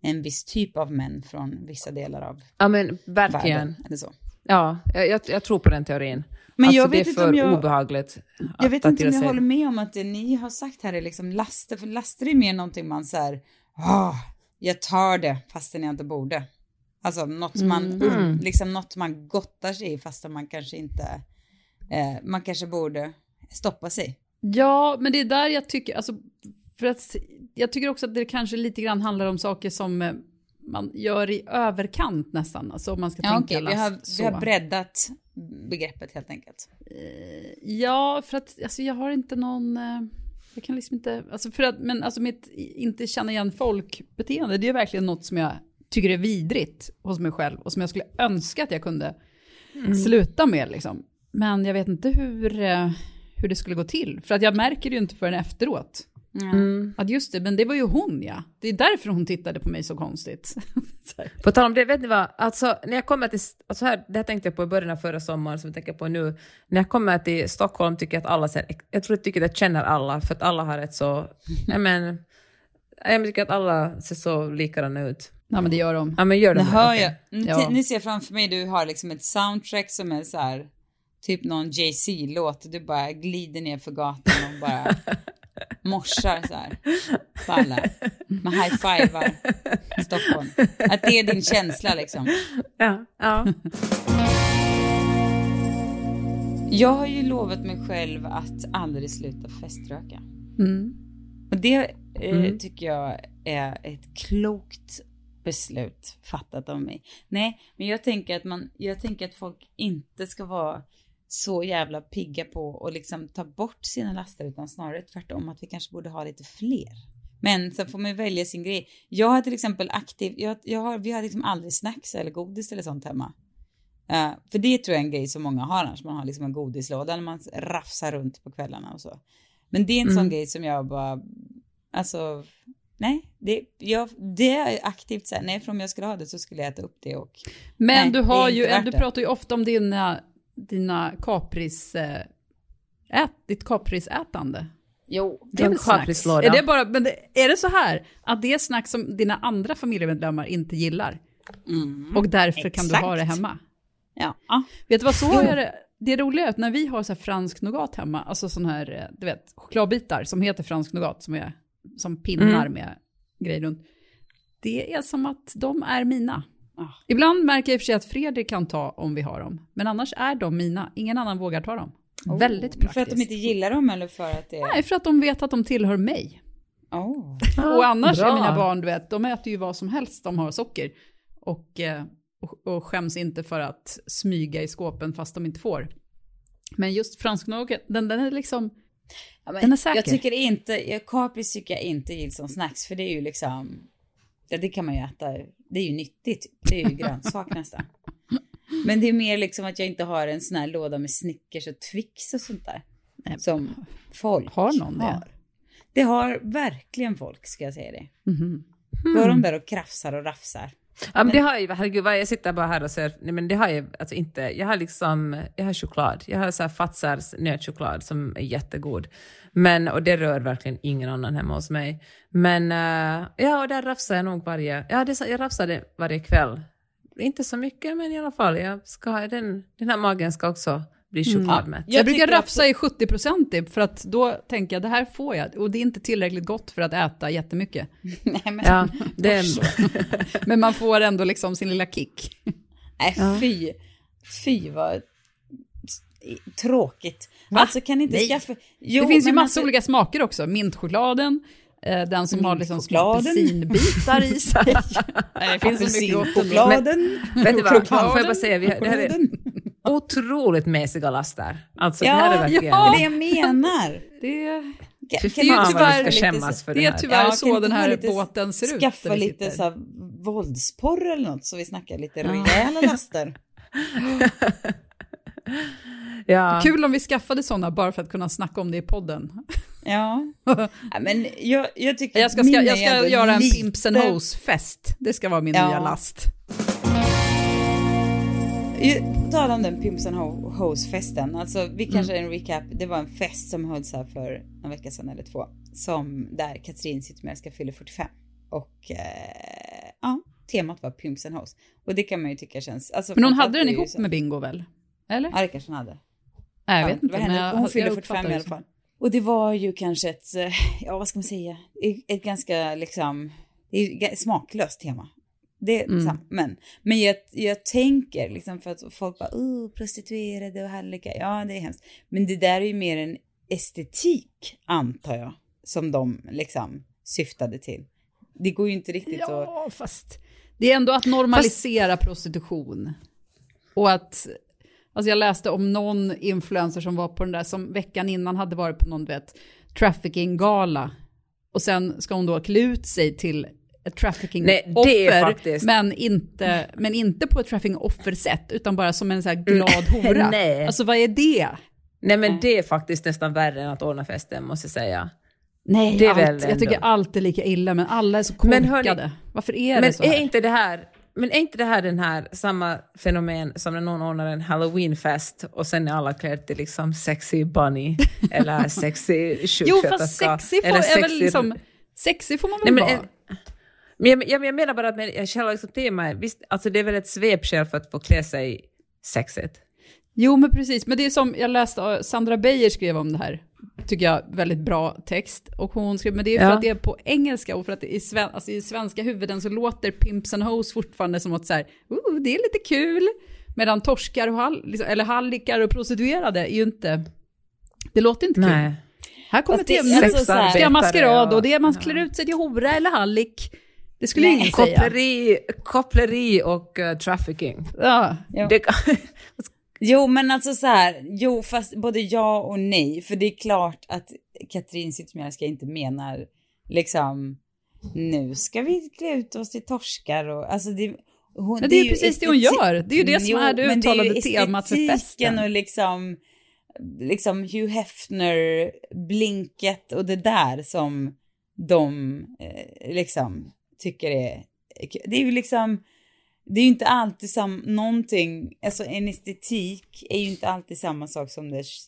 en viss typ av män från vissa delar av ja, men verkligen. världen. Eller så. Ja, jag, jag tror på den teorin. Men alltså, jag vet det är inte för om jag, obehagligt. Jag vet inte om jag håller med om att det ni har sagt här är liksom laster, för laster är mer någonting man säger, oh, jag tar det fastän jag inte borde. Alltså något man, mm. liksom något man gottar sig i fastän man kanske inte, eh, man kanske borde stoppa sig. Ja, men det är där jag tycker, alltså för att jag tycker också att det kanske lite grann handlar om saker som eh, man gör i överkant nästan. Alltså om man ska ja, tänka okay. vi, har, vi har breddat begreppet helt enkelt. Eh, ja, för att alltså, jag har inte någon... Eh, jag kan liksom inte... Alltså för att, men alltså mitt inte känna igen folk-beteende, det är verkligen något som jag tycker är vidrigt hos mig själv och som jag skulle önska att jag kunde mm. sluta med. Liksom. Men jag vet inte hur, hur det skulle gå till. För att jag märker det ju inte förrän efteråt. Mm. Att just det, men det var ju hon ja. Det är därför hon tittade på mig så konstigt. på tal om det, vet ni vad? Alltså, när jag kommer till, alltså här, det här tänkte jag på i början av förra sommaren, som jag tänker på nu. När jag kommer till Stockholm tycker jag att alla ser, jag tror jag tycker att jag känner alla, för att alla har ett så, jag men, jag tycker att alla ser så likadana ut. Ja men det gör de. Ja men gör de. Det hör jag. Mm, ja. Ni ser framför mig, du har liksom ett soundtrack som är så här, typ någon Jay-Z-låt, du bara glider ner för gatan och bara morsar så här på alla med high-fivar Stockholm. Att det är din känsla liksom. Ja, ja. Jag har ju lovat mig själv att aldrig sluta feströka. Mm. Och det eh, mm. tycker jag är ett klokt beslut fattat av mig. Nej, men jag tänker att man, jag tänker att folk inte ska vara så jävla pigga på att liksom ta bort sina laster utan snarare tvärtom att vi kanske borde ha lite fler. Men sen får man välja sin grej. Jag har till exempel aktiv, jag, jag har, vi har liksom aldrig snacks eller godis eller sånt hemma. Uh, för det tror jag är en grej som många har annars. Man har liksom en godislåda när man rafsar runt på kvällarna och så. Men det är en mm. sån grej som jag bara, alltså, nej, det, jag, det är aktivt så här, nej, för om jag skulle ha det så skulle jag äta upp det och. Men nej, du har ju, du pratar ju ofta om dina dina kapris, eh, ät, ditt kaprisätande? Jo, Det är En väl snacks? kaprislåda. Är det, bara, men det, är det så här att det är snack som dina andra familjemedlemmar inte gillar? och därför kan du ha det exakt. hemma? ja. ja. Vet du vad, så är det. Det roliga är att när vi har så här fransk nougat hemma, alltså sån här, eh, du vet, chokladbitar som heter fransk nougat, som är som pinnar med grejer runt. Det är som att de är mina. Ah. Ibland märker jag i och för sig att Fredrik kan ta om vi har dem, men annars är de mina. Ingen annan vågar ta dem. Väldigt praktiskt. För att de inte gillar dem eller för att det är... Nej, för att de vet att de tillhör mig. Oh. och annars bra. är mina barn, du vet, de äter ju vad som helst de har socker. Och, eh, och, och skäms inte för att smyga i skåpen fast de inte får. Men just fransk nougat, den, den är liksom, Ja, men Den är säker. Jag tycker inte, jag, kapris tycker jag inte gills som snacks för det är ju liksom, ja det kan man ju äta, det är ju nyttigt, det är ju grönsak nästan. Men det är mer liksom att jag inte har en sån här låda med Snickers och Twix och sånt där. Som folk har någon det? har. Det har verkligen folk, ska jag säga det. Mhm. Går de där och krafsar och rafsar. Ja, men det har ju, herregud, jag sitter bara här och ser, nej men det har jag alltså inte, jag har liksom, jag har choklad, jag har så här Fatsars nötchoklad som är jättegod. Men, och det rör verkligen ingen annan hemma hos mig. Men, uh, ja och där rafsar jag nog varje, ja det, jag rafsar det varje kväll. Inte så mycket men i alla fall, jag ska, den, den här magen ska också bli chokladmätt. Jag, brukar tycker rafsa i 70% typ, för att då tänker jag det här får jag. Och det är inte tillräckligt gott för att äta jättemycket. Nej men, Ja, det, Men man får ändå liksom sin lilla kick. nej fy, fy vad tråkigt. Alltså kan inte Nej. skaffa... Jo, det finns ju men massa alltså- olika smaker också. Mintchokladen, eh, den som har liksom små apelsinbitar i sig. Nej, det finns så mycket gott. Apelsinchokladen. vet du vad, får jag bara säga, vi, har- det här är. Otroligt mesiga laster. Alltså Ja, det här är verkligen... ja, det jag menar. Det, Kan- Fy kan ska lite skämmas så- för det det är tyvärr Ja, så den här lite- båten ser ut. Skaffa lite så här våldsporr eller något så vi snackar lite rejäla laster. Ja. Kul om vi skaffade sådana bara för att kunna snacka om det i podden. Ja. ja men jag, jag tycker Jag ska, ska, är jag ska göra en lite- Pimps and Hoes-fest. Det ska vara min Ja. nya last. På tal om den Pimps and Ho- Hoes-festen, alltså vi kanske en recap, det var en fest som hölls här för en vecka sedan eller två, som där Katrin Zytomierska fyller 45. Och eh, ja, temat var Pimps and Hoes. Och det kan man ju tycka känns, alltså Men hon hade den ihop så- med Bingo väl? Eller? Ja, det kanske hon hade. Nej, jag Ja, vet inte. men jag- hon fyller uppfattar 45 i alla fall. Och det var ju kanske ett, eh, ja vad ska man säga, ett ganska liksom, det är smaklöst tema. Det Mm. sam- men, men jag, jag tänker liksom för att folk bara, oh, prostituerade och hallickar, ja det är hemskt. Men det där är ju mer en estetik, antar jag, som de liksom syftade till. Det går ju inte riktigt att... Ja, fast det är ändå att normalisera prostitution. Och att, alltså jag läste om någon influencer som var på den där, som veckan innan hade varit på någon, du vet, trafficking-gala. Och sen ska hon då klä ut sig till Nej, trafficking-offer, men inte, men inte på ett trafficking-offer-sätt, utan bara som en så här glad hora. Nej. Alltså vad är det? Nej men det är faktiskt nästan värre än att ordna festen måste jag säga. Nej, Det är väl allt, jag tycker allt är lika illa, men alla är så Men korkade. hörni- Varför är det så här? är inte det här men är inte det här den här samma fenomen som när någon ordnar en halloweenfest och sen är alla klädda till liksom sexy bunny eller sexy Jo, sjuksköterska? fast sexy får, eller är väl sexy- liksom, sexy får man Nej, väl men, vara? En, men jag, jag, jag menar bara att men, själva liksom temat, visst, alltså det är väl ett svepskäl för att få klä sig sexigt? Jo, men precis. Men det är som jag läste, uh, Sandra Beijer skrev om det här. Tycker jag, väldigt bra text. Och hon skrev, men det är för Ja. att det är på engelska och för att i, sven, alltså i svenska huvuden så låter Pimps and Hoes fortfarande som att så här, oh, det är lite kul. Medan torskar och hall, liksom, eller hallickar och prostituerade är ju inte, det låter inte kul. Nej. Här kommer temat. alltså så här- ska maskerad och det är man klär ut sig till hora eller hallick. Det skulle Nej. ingen säga. Koppleri, koppleri och uh, trafficking. Ja. Ja. Det, Jo, men alltså så här, jo, fast både ja och nej, för det är klart att Katrin Zytomierska inte menar liksom, nu ska vi klä ut oss till torskar och alltså det, hon, Men det är ju precis det hon gör. Det är ju det som är det men uttalade ju temat för festen. och liksom, liksom Hugh Hefner, blinket och det där som de eh, liksom tycker är, det är ju liksom, det är ju inte alltid sam, någonting, alltså en estetik är ju inte alltid samma sak som dess,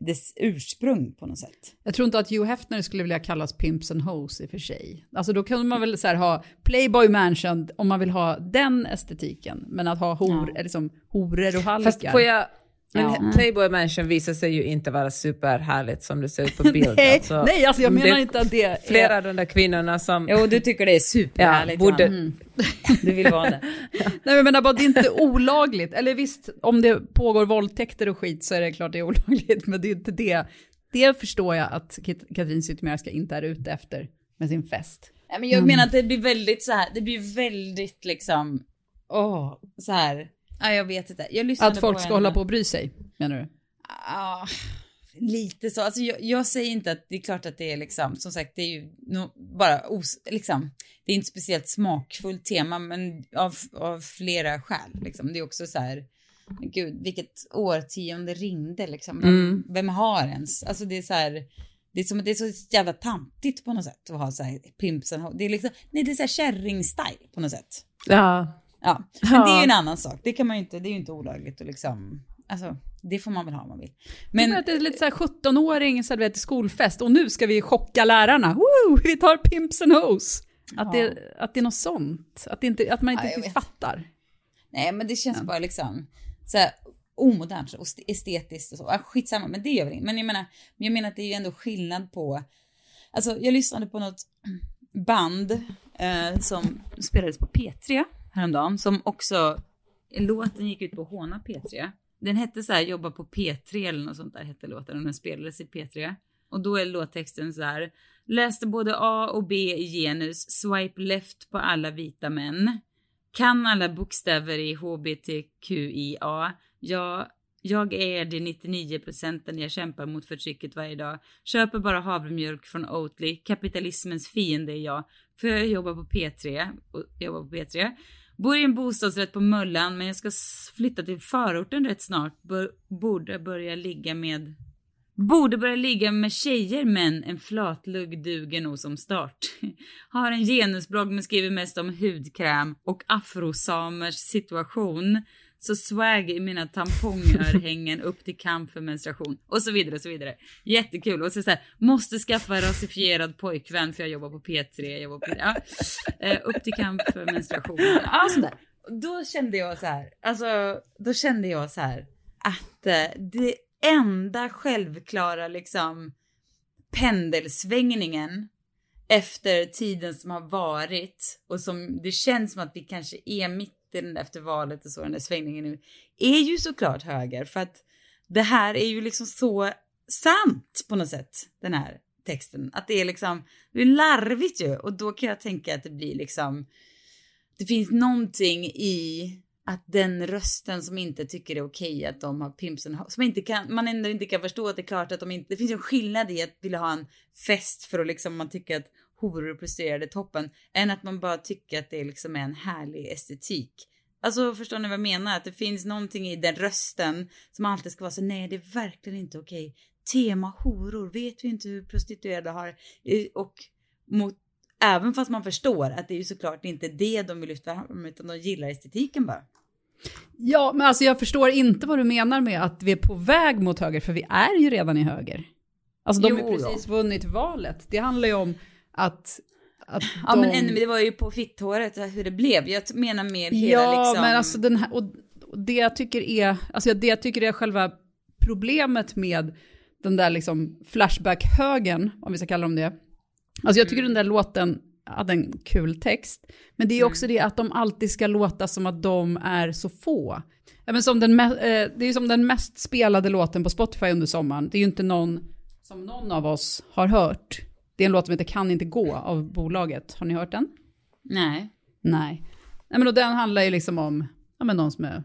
dess ursprung på något sätt. Jag tror inte att Hugh Hefner skulle vilja kallas Pimps and Hoes i och för sig. Alltså då kan man väl så här ha Playboy Mansion om man vill ha den estetiken. Men att ha hor, Ja. liksom, horor och hallickar. Fast får jag... Men Ja. Playboy Mansion visar sig ju inte vara superhärligt som det ser ut på bild. nej, alltså. nej, alltså jag menar Det- inte att det är... Flera av de där kvinnorna som... Jo, du tycker det är superhärligt. Ja, borde- Johanna. Du vill vara det. Nej men jag menar bara det är inte olagligt. Eller visst, om det pågår våldtäkter och skit så är det klart det är olagligt. Men det är inte det. Det förstår jag att Kat- Katrin Zytomierska inte är ute efter med sin fest. Nej, men jag menar att det blir väldigt så här, det blir väldigt liksom, åh, så här. Ja, jag vet inte. Jag Att folk ska hålla på och bry sig, menar du? Ja, lite så. Alltså jag, jag säger inte att det är klart att det är liksom, som sagt, det är ju nog bara os, liksom, det är inte speciellt smakfullt tema, men av, av flera skäl liksom. Det är också så här, gud, vilket årtionde ringde liksom. Vem, Mm. vem har ens, alltså det är så här, det är som att det är så jävla tantigt på något sätt att ha så här pimpsen. Det är liksom, nej det är så här kärring-style på något sätt. Ja. Ja, men Ja. det är ju en annan sak. Det kan man ju inte, det är ju inte olagligt och liksom, alltså det får man väl ha om man vill. Men att det är lite så här 17-åring så du vet, skolfest och nu ska vi chocka lärarna. Woo, vi tar pimps and hoes. Att, Ja. det, att det är något sånt. Att, det inte, att man inte Ja, riktigt fattar. nej, men det känns bara liksom så här omodernt och st- estetiskt och så. Ah, skitsamma, men det gör väl inget. Men jag menar, men jag menar att det är ju ändå skillnad på, alltså jag lyssnade på något band eh, som spelades på P3 häromdagen, som också, låten gick ut på Håna P3. Den hette så här, jobba på P3 eller något sånt där hette låten och den spelades i P3. Och då är låttexten så här, läste både A och B i genus, swipe left på alla vita män. Kan alla bokstäver i HBTQIA. Ja, jag är de 99 procenten jag kämpar mot förtrycket varje dag. Köper bara havremjölk från Oatly. Kapitalismens fiende är jag. För jag jobbar på P3. Och jobbar på P3. Bor i en bostadsrätt på Möllan men jag ska flytta till förorten rätt snart. Bör, borde börja ligga med Borde börja ligga med tjejer men en flatlugg duger nog som start. Har en genusblogg men skriver mest om hudkräm och afrosamers situation. Så swag i mina tampongörhängen upp till kamp för menstruation. Och så vidare och så vidare. Jättekul. Och så, så här, måste skaffa rasifierad pojkvän för jag jobbar på P3. Jag jobbar på, ja. eh, upp till kamp för menstruation. Ja, sådär. Då kände jag så här, alltså då kände jag så här att eh, det enda självklara liksom pendelsvängningen efter tiden som har varit och som det känns som att vi kanske är mitt i den där efter valet och så, den där svängningen nu, är ju såklart höger för att det här är ju liksom så sant på något sätt, den här texten. Att det är liksom, det är larvigt ju och då kan jag tänka att det blir liksom, det finns någonting i att den rösten som inte tycker det är okej att de har pimpsen, som inte kan, man ändå inte kan förstå att det är klart att de inte, det finns ju en skillnad i att vilja ha en fest för att liksom man tycker att horor är toppen, än att man bara tycker att det liksom är en härlig estetik. Alltså förstår ni vad jag menar? Att det finns någonting i den rösten som alltid ska vara så, nej det är verkligen inte okej. Tema horor, vet vi inte hur prostituerade har, och mot, även fast man förstår att det är ju såklart inte det de vill lyfta fram, utan de gillar estetiken bara. Ja, men alltså jag förstår inte vad du menar med att vi är på väg mot höger, för vi är ju redan i höger. Alltså de Jo, har precis vunnit valet. Det handlar ju om att... att Ja de... men ännu, det var ju på fitthåret hur det blev. Jag menar mer hela Ja, liksom. men alltså den här, och, och det jag tycker är, alltså det jag tycker är själva problemet med den där liksom flashback-högen, om vi ska kalla dem det. Alltså jag tycker den där låten hade en kul text, men det är också det att de alltid ska låta som att de är så få. Ja, men som den, eh, det är ju som den mest spelade låten på Spotify under sommaren. Det är ju inte någon som någon av oss har hört. Det är en låt som heter Kan inte gå av bolaget. Har ni hört den? Nej. Nej. Nej men och den handlar ju liksom om, ja men någon som är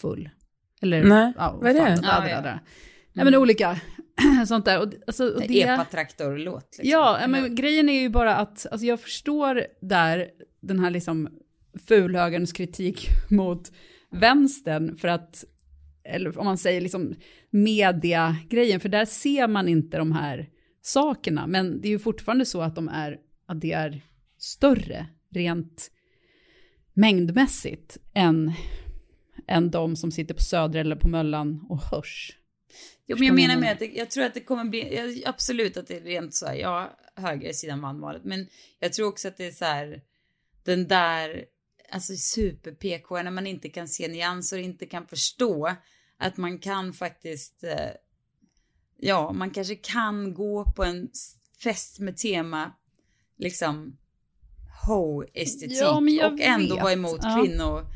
full. Eller, Nej, ja, vad är fan, det? dadda, Ja, ja. dadda. Nej men olika, sånt där. Och, alltså, och det, Epatraktor-låt. Liksom. ja, men grejen är ju bara att, alltså jag förstår där den här liksom fulhögerns kritik mot vänstern för att, eller om man säger liksom media-grejen, för där ser man inte de här sakerna, men det är ju fortfarande så att de är, att det är större rent mängdmässigt än, än de som sitter på Söder eller på Möllan och hörs. Jo, men jag menar med att det, jag tror att det kommer bli, absolut att det är rent så här, ja, högersidan vann valet, men jag tror också att det är så här, den där, alltså super-PK, när man inte kan se nyanser och inte kan förstå att man kan faktiskt, eh, ja, man kanske kan gå på en fest med tema, liksom, ho-estetik Ja, och ändå vet. vara emot Ja. kvinnor,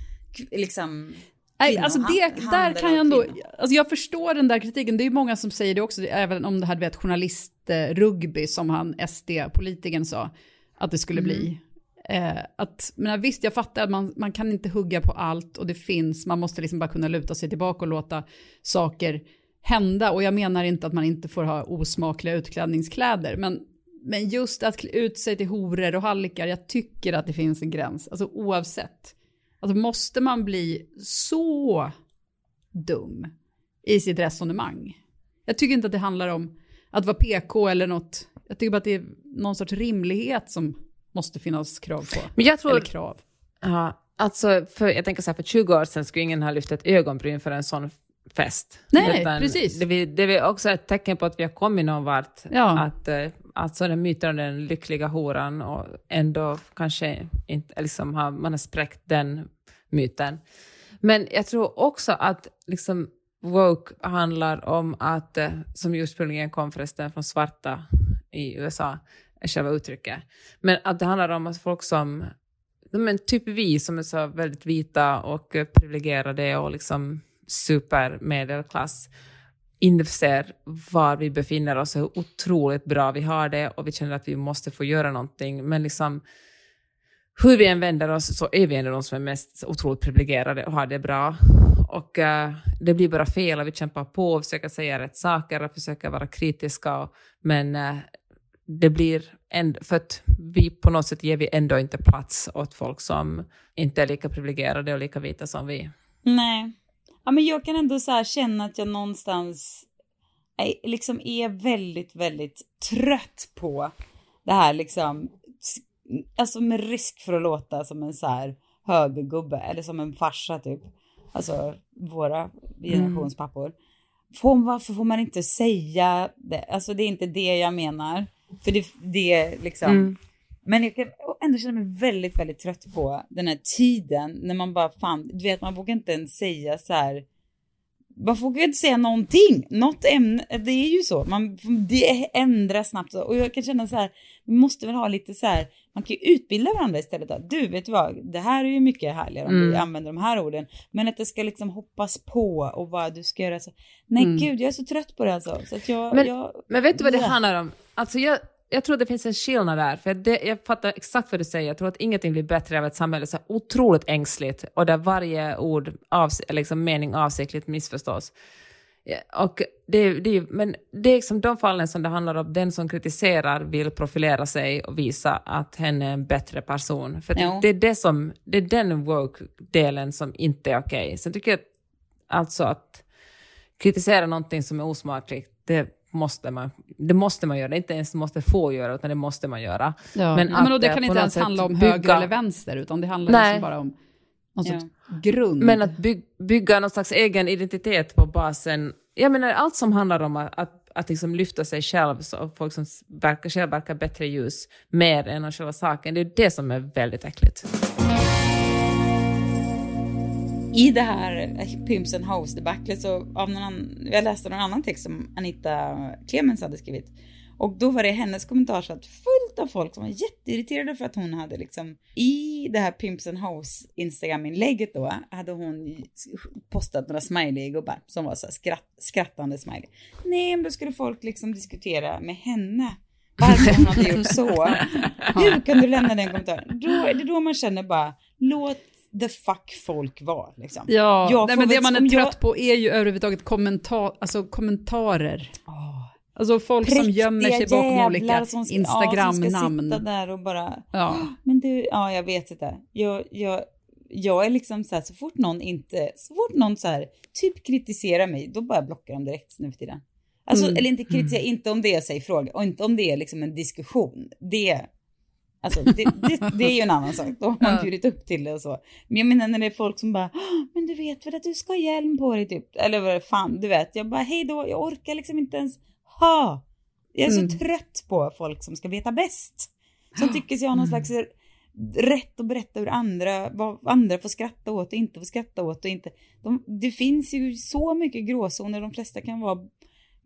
liksom, Nej, alltså det, där kan jag ändå, alltså jag förstår den där kritiken, det är ju många som säger det också, även om det här du vet journalistrugby som han SD-politikern sa att det skulle bli. Eh, att, men visst, jag fattar att man, man kan inte hugga på allt och det finns, man måste liksom bara kunna luta sig tillbaka och låta saker hända. Och jag menar inte att man inte får ha osmakliga utklädningskläder, men, men just att klä ut sig till horor och hallickar, jag tycker att det finns en gräns, alltså oavsett. Alltså måste man bli så dum i sitt resonemang? Jag tycker inte att det handlar om att vara PK eller något. Jag tycker bara att det är någon sorts rimlighet som måste finnas krav på. Men jag tror... Eller krav. Ja, alltså, för, jag tänker så här, för 20 år sedan skulle ingen ha lyft ett ögonbryn för en sån fest. Nej, precis. Det, vi- det är också ett tecken på att vi har kommit någon vart. Ja. Att, eh, alltså den myten om den lyckliga horan och ändå kanske inte, liksom har, man har spräckt den myten. Men jag tror också att liksom woke handlar om att, eh, som ursprungligen kom förresten från svarta i USA, är själva uttrycket. Men att det handlar om att folk som, men typ vi som är så väldigt vita och eh, privilegierade och liksom supermedelklass, inser var vi befinner oss och hur otroligt bra vi har det och vi känner att vi måste få göra någonting. Men liksom, hur vi än vänder oss så är vi ändå de som är mest otroligt privilegierade och har det bra. Och uh, det blir bara fel och vi kämpar på och försöker säga rätt saker och försöker vara kritiska. Och, men uh, det blir ändå, för att vi på något sätt ger vi ändå inte plats åt folk som inte är lika privilegierade och lika vita som vi. Nej. Ja, men jag kan ändå så här känna att jag någonstans är, liksom är väldigt, väldigt trött på det här liksom. Alltså med risk för att låta som en så här högergubbe eller som en farsa typ. Alltså våra generationspappor. Får, varför får man inte säga det? Alltså det är inte det jag menar. För det, det är liksom. Men jag kan ändå känna mig väldigt, väldigt trött på den här tiden när man bara fan, du vet man vågar inte ens säga så här. Man vågar inte säga någonting. Något ämne, det är ju så. Man, det ändras snabbt. Och jag kan känna så här, vi måste väl ha lite så här, man kan ju utbilda varandra istället. Då. Du, vet du vad, det här är ju mycket härligare om vi använder de här orden. Men att det ska liksom hoppas på och vad du ska göra så. Nej gud, jag är så trött på det alltså. Så att jag, Men, jag, men vet du vad det handlar om? Alltså jag, jag tror det finns en skillnad där. För det, jag fattar exakt vad du säger. Jag tror att ingenting blir bättre av ett samhälle så otroligt ängsligt och där varje ord, avs, eller liksom mening avsiktligt missförstås. Och det, det, men det är liksom de fallen som det handlar om, den som kritiserar vill profilera sig och visa att hen är en bättre person. För Jo. det, är det, som, det är den woke-delen som inte är okej. Sen tycker jag alltså att kritisera någonting som är osmakligt, det måste man, det måste man göra. Det är inte ens måste få göra, utan det måste man göra. Ja. Men Men, men det eh, kan på inte ens handla om bygga- höger eller vänster, utan det handlar Nej. liksom bara om någon Ja. sorts grund. Men att byg, bygga någon slags egen identitet på basen, jag menar allt som handlar om att, att, att liksom lyfta sig själv, så folk som verkar, själv verkar bättre ljus, mer än själva saken, det är det som är väldigt äckligt. I det här Pimps and Hoes debaclet så av någon annan, jag läste någon annan text som Anita Clemens hade skrivit. Och då var det hennes kommentarsfält fullt av folk som var jätteirriterade för att hon hade liksom i det här Pimps and Hoes Instagram-inlägget då hade hon postat några smiley-gubbar som var så skratt, skrattande smiley. Nej, men då skulle folk liksom diskutera med henne varför hon hade gjort så. Hur kan du lämna den kommentaren? Då är det då man känner bara, låt the fuck folk vara liksom. Ja, nej, men det man är jag- trött på är ju överhuvudtaget kommentar, alltså kommentarer. Alltså folk som gömmer sig Präktiga bakom olika som ska- Ja, som ska Instagram-namn. sitta där och bara, Ja. men du, ja jag vet inte. Jag, jag, jag är liksom så här, så fort någon inte, så fort någon så här, typ kritiserar mig, då bara blockar de direkt nu för tiden. Alltså, Mm. eller inte kritisera, inte om det är sig fråga, och inte om det är liksom en diskussion. Det, Alltså, det, det, det är ju en annan sak, då har man bjudit upp till det och så. Men jag menar när det är folk som bara, "Åh, men du vet väl att du ska ha hjälm på dig typ. Eller vad fan, du vet. Jag bara, hej då, jag orkar liksom inte ens ha. Jag är så Mm. trött på folk som ska veta bäst. Som tycker sig ha någon Mm. slags rätt att berätta hur andra, vad andra får skratta åt och inte får skratta åt och inte. De, det finns ju så mycket gråzoner, de flesta kan vara,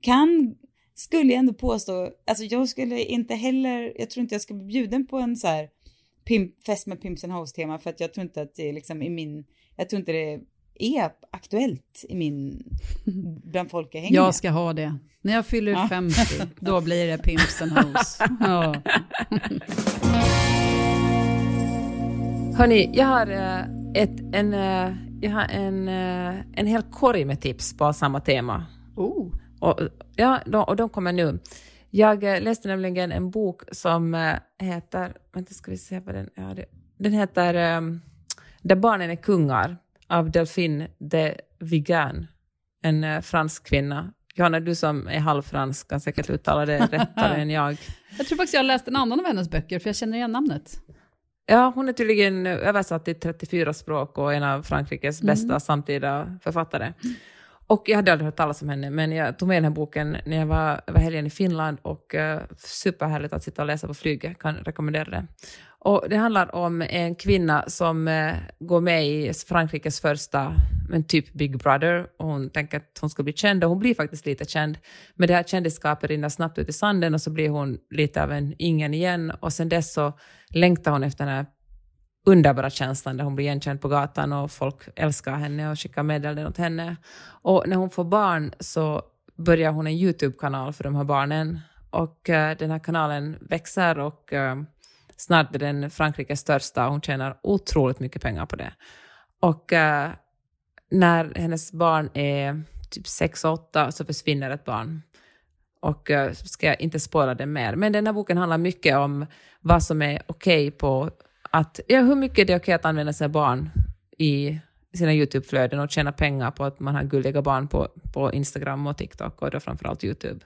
kan, skulle jag ändå påstå, alltså jag skulle inte heller, jag tror inte jag ska bli bjuden på en så här pimp, fest med Pimps and Hoes tema för att jag tror inte att det är liksom i min, jag tror inte det är aktuellt i min, bland folk jag hänger. Jag ska ha det. När jag fyller Ja. 50, då blir det Pimps and Hoes. Ja. Hörni, jag har, eh, ett, en, eh, jag har en, eh, en hel korg med tips på samma tema. Oh. Och, ja, de, och de kommer nu. Jag eh, läste nämligen en bok som eh, heter, vänta ska vi se vad den det, Den heter um, Där barnen är kungar av Delphine de Vigan, en eh, fransk kvinna. Johanna, du som är halvfransk kan säkert uttala det rättare än jag. Jag tror faktiskt jag har läst en annan av hennes böcker, för jag känner igen namnet. Ja, hon är tydligen översatt till 34 språk och en av Frankrikes bästa samtida författare. Och jag hade aldrig hört talas om henne, men jag tog med den här boken när jag var över helgen i Finland och uh, superhärligt att sitta och läsa på flyget, kan rekommendera det. Och det handlar om en kvinna som eh, går med i Frankrikes första, men typ Big Brother, och hon tänker att hon ska bli känd, och hon blir faktiskt lite känd. Men det här kändisskapet rinner snabbt ut i sanden och så blir hon lite av en ingen igen, och sen dess så längtar hon efter den här underbara känslan när hon blir igenkänd på gatan och folk älskar henne och skickar meddelanden åt henne. Och när hon får barn så börjar hon en YouTube-kanal för de här barnen. Och eh, den här kanalen växer och eh, snart är den Frankrikes största och hon tjänar otroligt mycket pengar på det. Och eh, när hennes barn är typ 6-8 så försvinner ett barn. Och uh, ska jag inte spåra det mer. Men den här boken handlar mycket om vad som är okej på att, ja, hur mycket det är okej att använda sina barn i sina YouTube-flöden och tjäna pengar på att man har gulliga barn på, på Instagram och TikTok och då framförallt YouTube.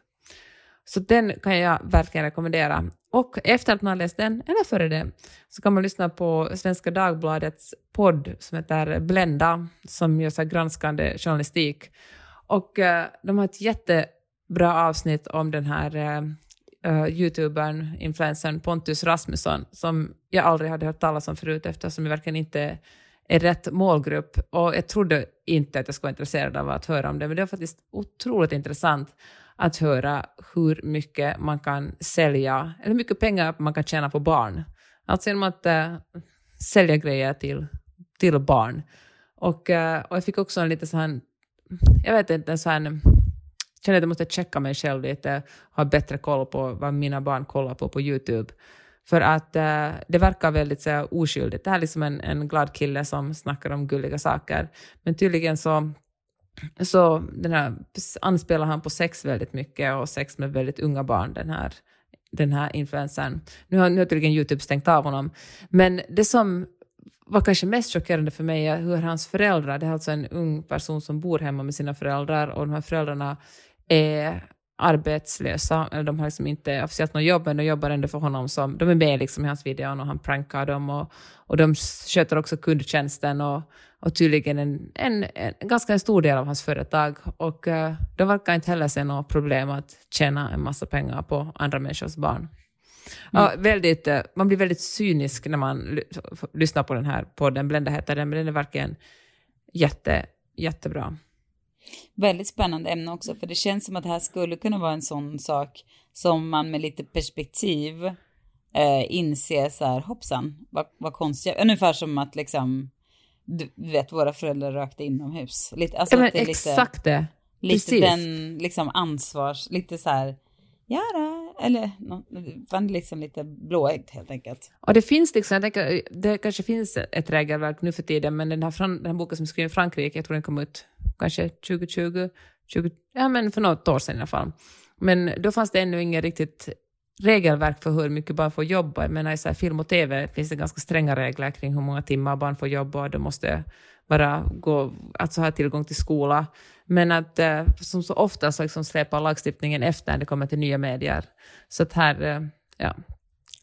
Så den kan jag verkligen rekommendera. Och efter att man har läst den, eller före det, så kan man lyssna på Svenska Dagbladets podd som heter Blenda, som gör så här granskande journalistik. Och eh, de har ett jättebra avsnitt om den här eh, uh, youtubern, influencern Pontus Rasmusson, som jag aldrig hade hört talas om förut eftersom jag verkligen inte är rätt målgrupp. Och jag trodde inte att jag skulle vara intresserad av att höra om det, men det var faktiskt otroligt intressant att höra hur mycket man kan sälja, eller hur mycket pengar man kan tjäna på barn. Alltså genom att uh, sälja grejer till, till barn. Och, uh, och jag fick också en lite sån här, jag vet inte, en sån här, känner att jag måste checka mig själv lite, ha bättre koll på vad mina barn kollar på på YouTube. För att uh, det verkar väldigt så här, oskyldigt. Det här är liksom en, en glad kille som snackar om gulliga saker. Men tydligen så så den här, anspelar han på sex väldigt mycket och sex med väldigt unga barn, den här, den här influencern. Nu har, nu har tydligen YouTube stängt av honom. Men det som var kanske mest chockerande för mig är hur hans föräldrar, det är alltså en ung person som bor hemma med sina föräldrar och de här föräldrarna är arbetslösa, eller de har liksom inte officiellt något jobb, men de jobbar ändå för honom som, de är med liksom i hans videon och han prankar dem och, och de sköter också kundtjänsten och, och tydligen en, en, en ganska en stor del av hans företag. Och uh, de verkar inte heller se något problem att tjäna en massa pengar på andra människors barn. Ja, väldigt, uh, man blir väldigt cynisk när man ly lyssnar på den här podden, Blenda heter den, men den är verkligen jätte, jättebra. Väldigt spännande ämne också, för det känns som att det här skulle kunna vara en sån sak som man med lite perspektiv eh, inser så här, hoppsan, vad, vad konstigt. Ungefär som att liksom, du vet, våra föräldrar rökte inomhus. Lite, alltså ja, att det är exakt lite, det. lite Precis. den liksom ansvars, lite så här, ja då, eller man liksom lite blåögd helt enkelt. Ja, det finns liksom, jag tänker, det kanske finns ett regelverk nu för tiden, men den här, den här boken som är skriven i Frankrike, jag tror den kom ut kanske 2020, 20, ja men för något år sedan i alla fall. Men då fanns det ännu inget riktigt regelverk för hur mycket barn får jobba. Jag menar, i så här film och tv finns det ganska stränga regler kring hur många timmar barn får jobba och de måste bara gå, alltså ha tillgång till skola. Men att eh, som så ofta så liksom släpar lagstiftningen efter när det kommer till nya medier. Så att här, eh, ja,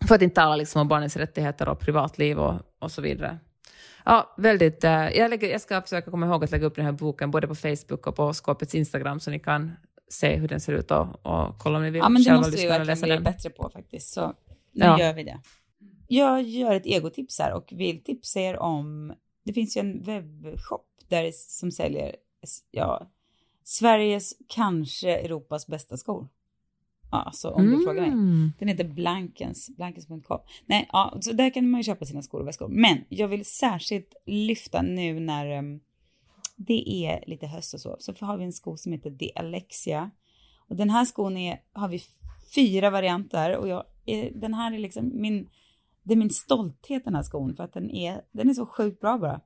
För att inte tala liksom om barnens rättigheter och privatliv och, och så vidare. Ja, väldigt. eh, jag, lägger, jag ska försöka komma ihåg att lägga upp den här boken både på Facebook och på Skåpets Instagram så ni kan se hur den ser ut och, och kolla om ni vill Ja, men det måste vi verkligen bli den. bättre på faktiskt. Så nu Ja. gör vi det. Jag gör ett egotips här och vill tipsa er om, det finns ju en webbshop där som säljer, ja, Sveriges, kanske Europas bästa skor. Ja, alltså om du frågar mig. Mm. Den heter Blankens, blankens.com. Nej, ja, så där kan man ju köpa sina skor och väskor. Men jag vill särskilt lyfta nu när em, det är lite höst och så, så har vi en sko som heter The Alexia. Och den här skon är, har vi fyra varianter och jag, den här är liksom min, det är min stolthet den här skon för att den är, den är så sjukt bra bara.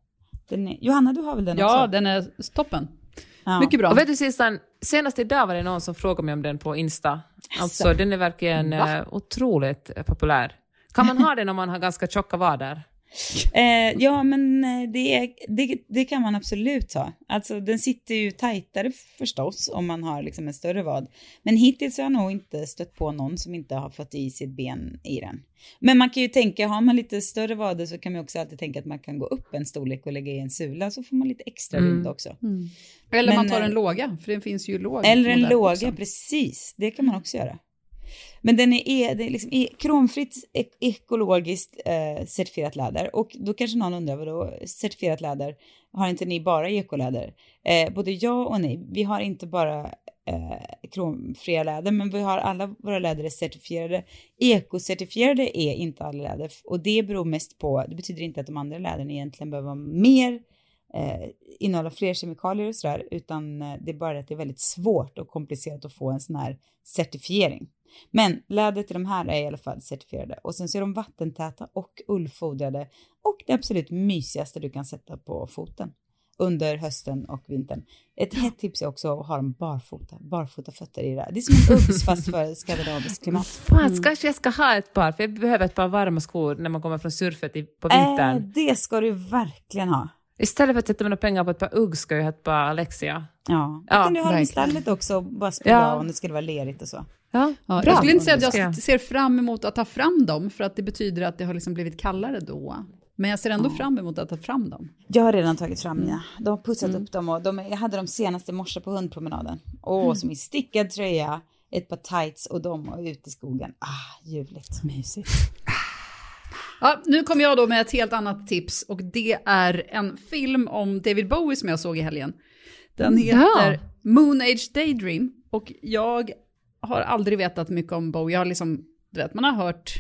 Den är, Johanna, du har väl den Ja, också? den är toppen. Ja. Mycket bra. Och vet du senast idag var det någon som frågade mig om den på Insta. Alltså den är verkligen Va? eh, otroligt populär. Kan man ha den om man har ganska tjocka vader? Eh, ja, men eh, det, det, det kan man absolut ha. Alltså den sitter ju tajtare förstås om man har liksom en större vad. Men hittills har jag nog inte stött på någon som inte har fått i sitt ben i den. Men man kan ju tänka, har man lite större vader så kan man också alltid tänka att man kan gå upp en storlek och lägga i en sula så får man lite extra Mm. rymd också. Eller Men, man tar eh, en låga, för det finns ju låg. Eller en låga, också. precis. Det kan man också göra. Men den är, är, det är liksom e, är kromfritt ek ekologiskt eh, certifierat läder. Och då kanske någon undrar, vadå certifierat läder? Har inte ni bara ekoläder? Eh, både ja och nej. Vi har inte bara eh, kromfria läder, men vi har alla våra läder är certifierade. Ekocertifierade är inte alla läder och det beror mest på, det betyder inte att de andra läderna egentligen behöver vara mer eh, innehålla fler kemikalier och sådär, utan eh, det är bara att det är väldigt svårt och komplicerat att få en sån här certifiering. Men lädret i de här är i alla fall certifierade och sen så är de vattentäta och ullfodrade och det absolut mysigaste du kan sätta på foten under hösten och vintern. Ett hett tips är också att ha dem barfota, barfota fötter i det. Det är som en Uggs fast för skandinaviskt klimat. Fan, kanske jag ska ha ett par, för jag behöver ett par varma skor när man kommer från surfet på vintern. Äh, det ska du verkligen ha. Istället för att sätta mina pengar på ett par Ugg ska jag ha ett par Alexia. Ja, Ja, kan du ha dem i stallet också och bara spola Ja. om det skulle vara lerigt och så. Ja, Ja, bra. jag skulle inte säga att jag ser fram emot att ta fram dem, för att det betyder att det har liksom blivit kallare då. Men jag ser ändå fram emot att ta fram dem. Jag har redan tagit fram mina. De har putsat Mm. upp dem och de, jag hade dem senaste morse på hundpromenaden. Åh, som i stickad tröja, ett par tights och de och ut i skogen. Ah, ljuvligt. Mysigt. Ja, nu kommer jag då med ett helt annat tips och det är en film om David Bowie som jag såg i helgen. Den heter Ja. Moon Age Daydream och jag har aldrig vetat mycket om Bowie. Jag har liksom, du vet, man har hört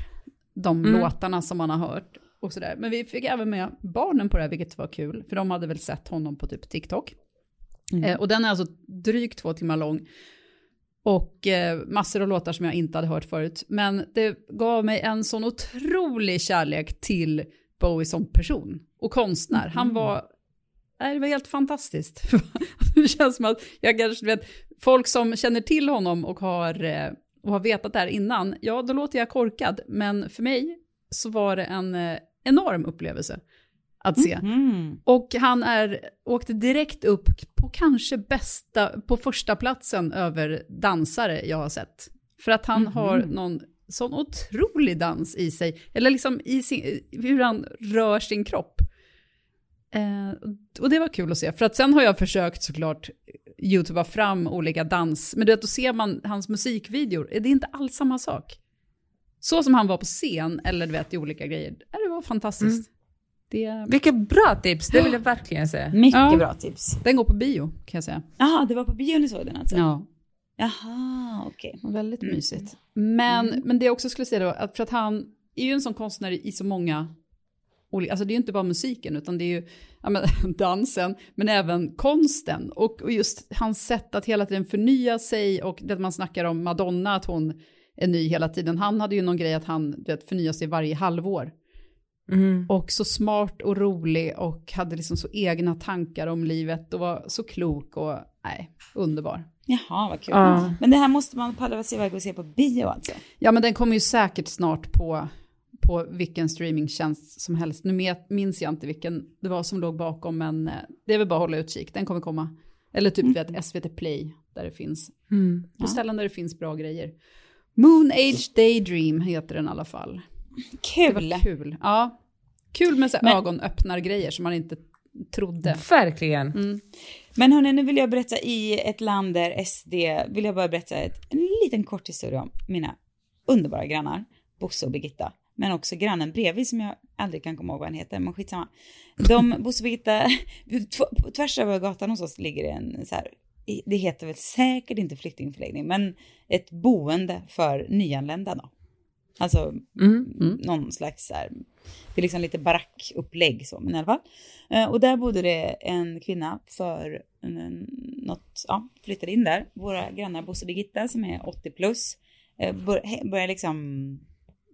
de låtarna som man har hört och sådär. Men vi fick även med barnen på det här, vilket var kul, för de hade väl sett honom på typ TikTok. Eh, och den är alltså drygt två timmar lång. Och eh, massor av låtar som jag inte hade hört förut. Men det gav mig en sån otrolig kärlek till Bowie som person och konstnär. Han var, nej, det var helt fantastiskt. det känns som att jag kanske vet, folk som känner till honom och har, eh, och har vetat det här innan, ja då låter jag korkad. Men för mig så var det en eh, enorm upplevelse att se. Mm. Och han är, åkte direkt upp på kanske bästa, på första platsen över dansare jag har sett. För att han har någon sån otrolig dans i sig, eller liksom i sin, hur han rör sin kropp. Eh, och det var kul att se, för att sen har jag försökt såklart youtuba fram olika dans, men du vet, då ser man hans musikvideor, det är inte alls samma sak. Så som han var på scen, eller du vet, i olika grejer, det var fantastiskt. Det, Vilket bra tips, det vill jag verkligen se. Mycket Ja. bra tips. den går på bio, kan jag säga. Jaha, det var på bio ni såg den alltså? Ja. Jaha, okej. Väldigt Mm. mysigt. Men, men det jag också skulle säga då, att för att han är ju en sån konstnär i så många olika, alltså det är ju inte bara musiken, utan det är ju ja, men, dansen, men även konsten. Och, och just hans sätt att hela tiden förnya sig och det man snackar om Madonna, att hon är ny hela tiden. Han hade ju någon grej att han du vet, förnyar sig varje halvår. Mm. Och så smart och rolig och hade liksom så egna tankar om livet och var så klok och nej, underbar. Jaha, vad kul. Ja. Men det här måste man palla sig iväg och se på bio alltså? Ja, men den kommer ju säkert snart på, på vilken streamingtjänst som helst. Nu minns jag inte vilken det var som låg bakom, men eh, det är väl bara att hålla utkik. Den kommer komma. Eller typ vet, SVT Play, där det finns. Mm. På ställen där det finns bra grejer. Moon Age Daydream heter den i alla fall. Det Kul! var kul. Ja. Kul med så Men- ögonöppnar-grejer som man inte trodde. Verkligen. Mm. Men hörni, nu vill jag berätta i ett land där SD, vill jag bara berätta ett, en liten kort historia om mina underbara grannar, Bosse och Birgitta. Men också grannen bredvid som jag aldrig kan komma ihåg vad han heter, men skitsamma. De, Bosse och Birgitta, tv- tvärs över gatan hos oss ligger det en så här, det heter väl säkert inte flyktingförläggning, men ett boende för nyanlända då. Alltså Mm. någon slags här, det är liksom lite barackupplägg så, men i alla fall. Eh, och där bodde det en kvinna för en, något, ja, flyttade in där. Våra grannar Bosse och Birgitta som är 80 plus, eh, bör, började liksom,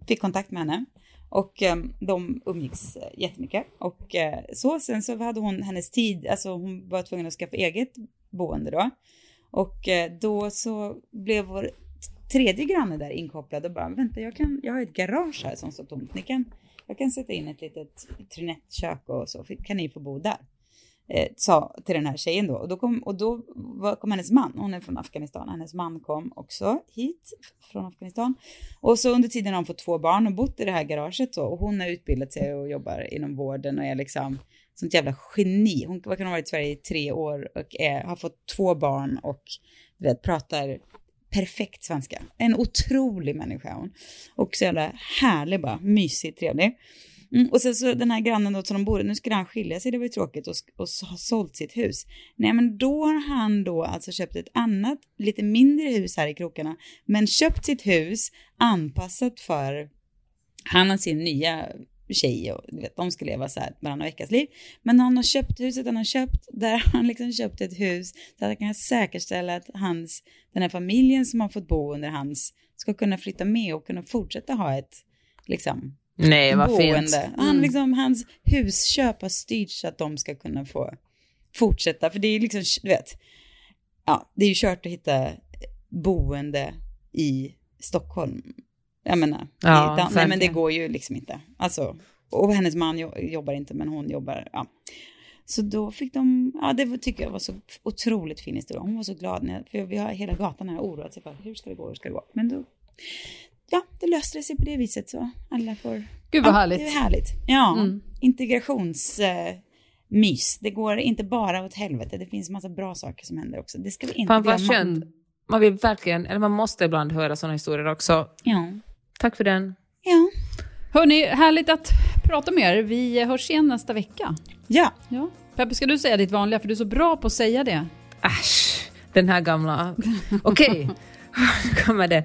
fick kontakt med henne. Och eh, de umgicks eh, jättemycket. Och eh, så, sen så hade hon hennes tid, alltså hon var tvungen att skaffa eget boende då. Och eh, då så blev vår tredje granne där inkopplad och bara, vänta jag, kan, jag har ett garage här som står tomt. Ni kan, jag kan sätta in ett litet trinettkök och så, kan ni få bo där? Eh, sa till den här tjejen då. Och då kom, och då var, kom hennes man, hon är från Afghanistan, hennes man kom också hit från Afghanistan. Och så under tiden har hon fått två barn och bott i det här garaget då. Och hon har utbildat sig och jobbar inom vården och är liksom sånt jävla geni. Hon vad kan ha varit i Sverige i tre år och är, har fått två barn och vet, pratar perfekt svenska. En otrolig människa hon. Och så jävla härlig bara, mysig, trevlig. Mm, och sen så den här grannen då som de bor nu skulle han skilja sig, det var ju tråkigt, och, och ha sålt sitt hus. Nej men då har han då alltså köpt ett annat, lite mindre hus här i krokarna, men köpt sitt hus anpassat för han har sin nya tjej och du vet, de ska leva så här varannan veckas liv. Men han har köpt huset han har köpt, där har han liksom köpt ett hus så att han kan säkerställa att hans, den här familjen som har fått bo under hans ska kunna flytta med och kunna fortsätta ha ett liksom Nej, vad fint. boende. Han, liksom, hans husköp har styrts så att de ska kunna få fortsätta. För det är liksom, du vet, ja, det är ju kört att hitta boende i Stockholm. Jag menar, Ja, i, Dan- nej men det går ju liksom inte. Alltså, och hennes man jo- jobbar inte, men hon jobbar, ja. Så då fick de, ja det tycker jag var så otroligt fin historia. Hon var så glad, när jag, för vi har hela gatan här oroat sig för hur ska det gå, hur ska det gå. Men då, ja, det löste det sig på det viset så alla får Gud vad Ja, härligt. Det är härligt. Ja, Mm. integrations... Eh, mys. Det går inte bara åt helvete. Det finns massa bra saker som händer också. Det ska vi inte Fan glömma. skönt. Man vill verkligen, eller man måste ibland höra sådana historier också. Ja. Tack för den. Ja. Hörni, härligt att prata med er. Vi hörs igen nästa vecka. Ja. Ja. Peppe, ska du säga ditt vanliga? För du är så bra på att säga det. Äsch, den här gamla... Okej, nu kommer det.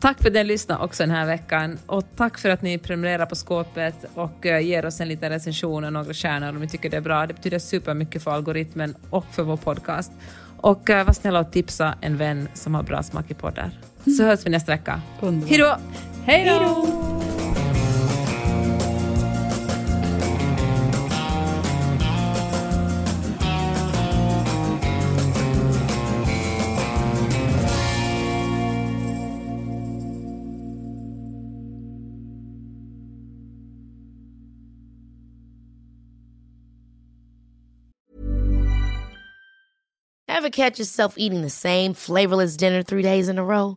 Tack för att ni lyssnade också den här veckan och tack för att ni prenumererar på skåpet och eh, ger oss en liten recension och några stjärnor om ni tycker det är bra. Det betyder supermycket för algoritmen och för vår podcast. Och uh, var snälla och tipsa en vän som har bra smak i poddar. Så hörs vi nästa vecka. Underbart. Hej då! Hej då! Ever catch yourself eating the same flavorless dinner three days in a row?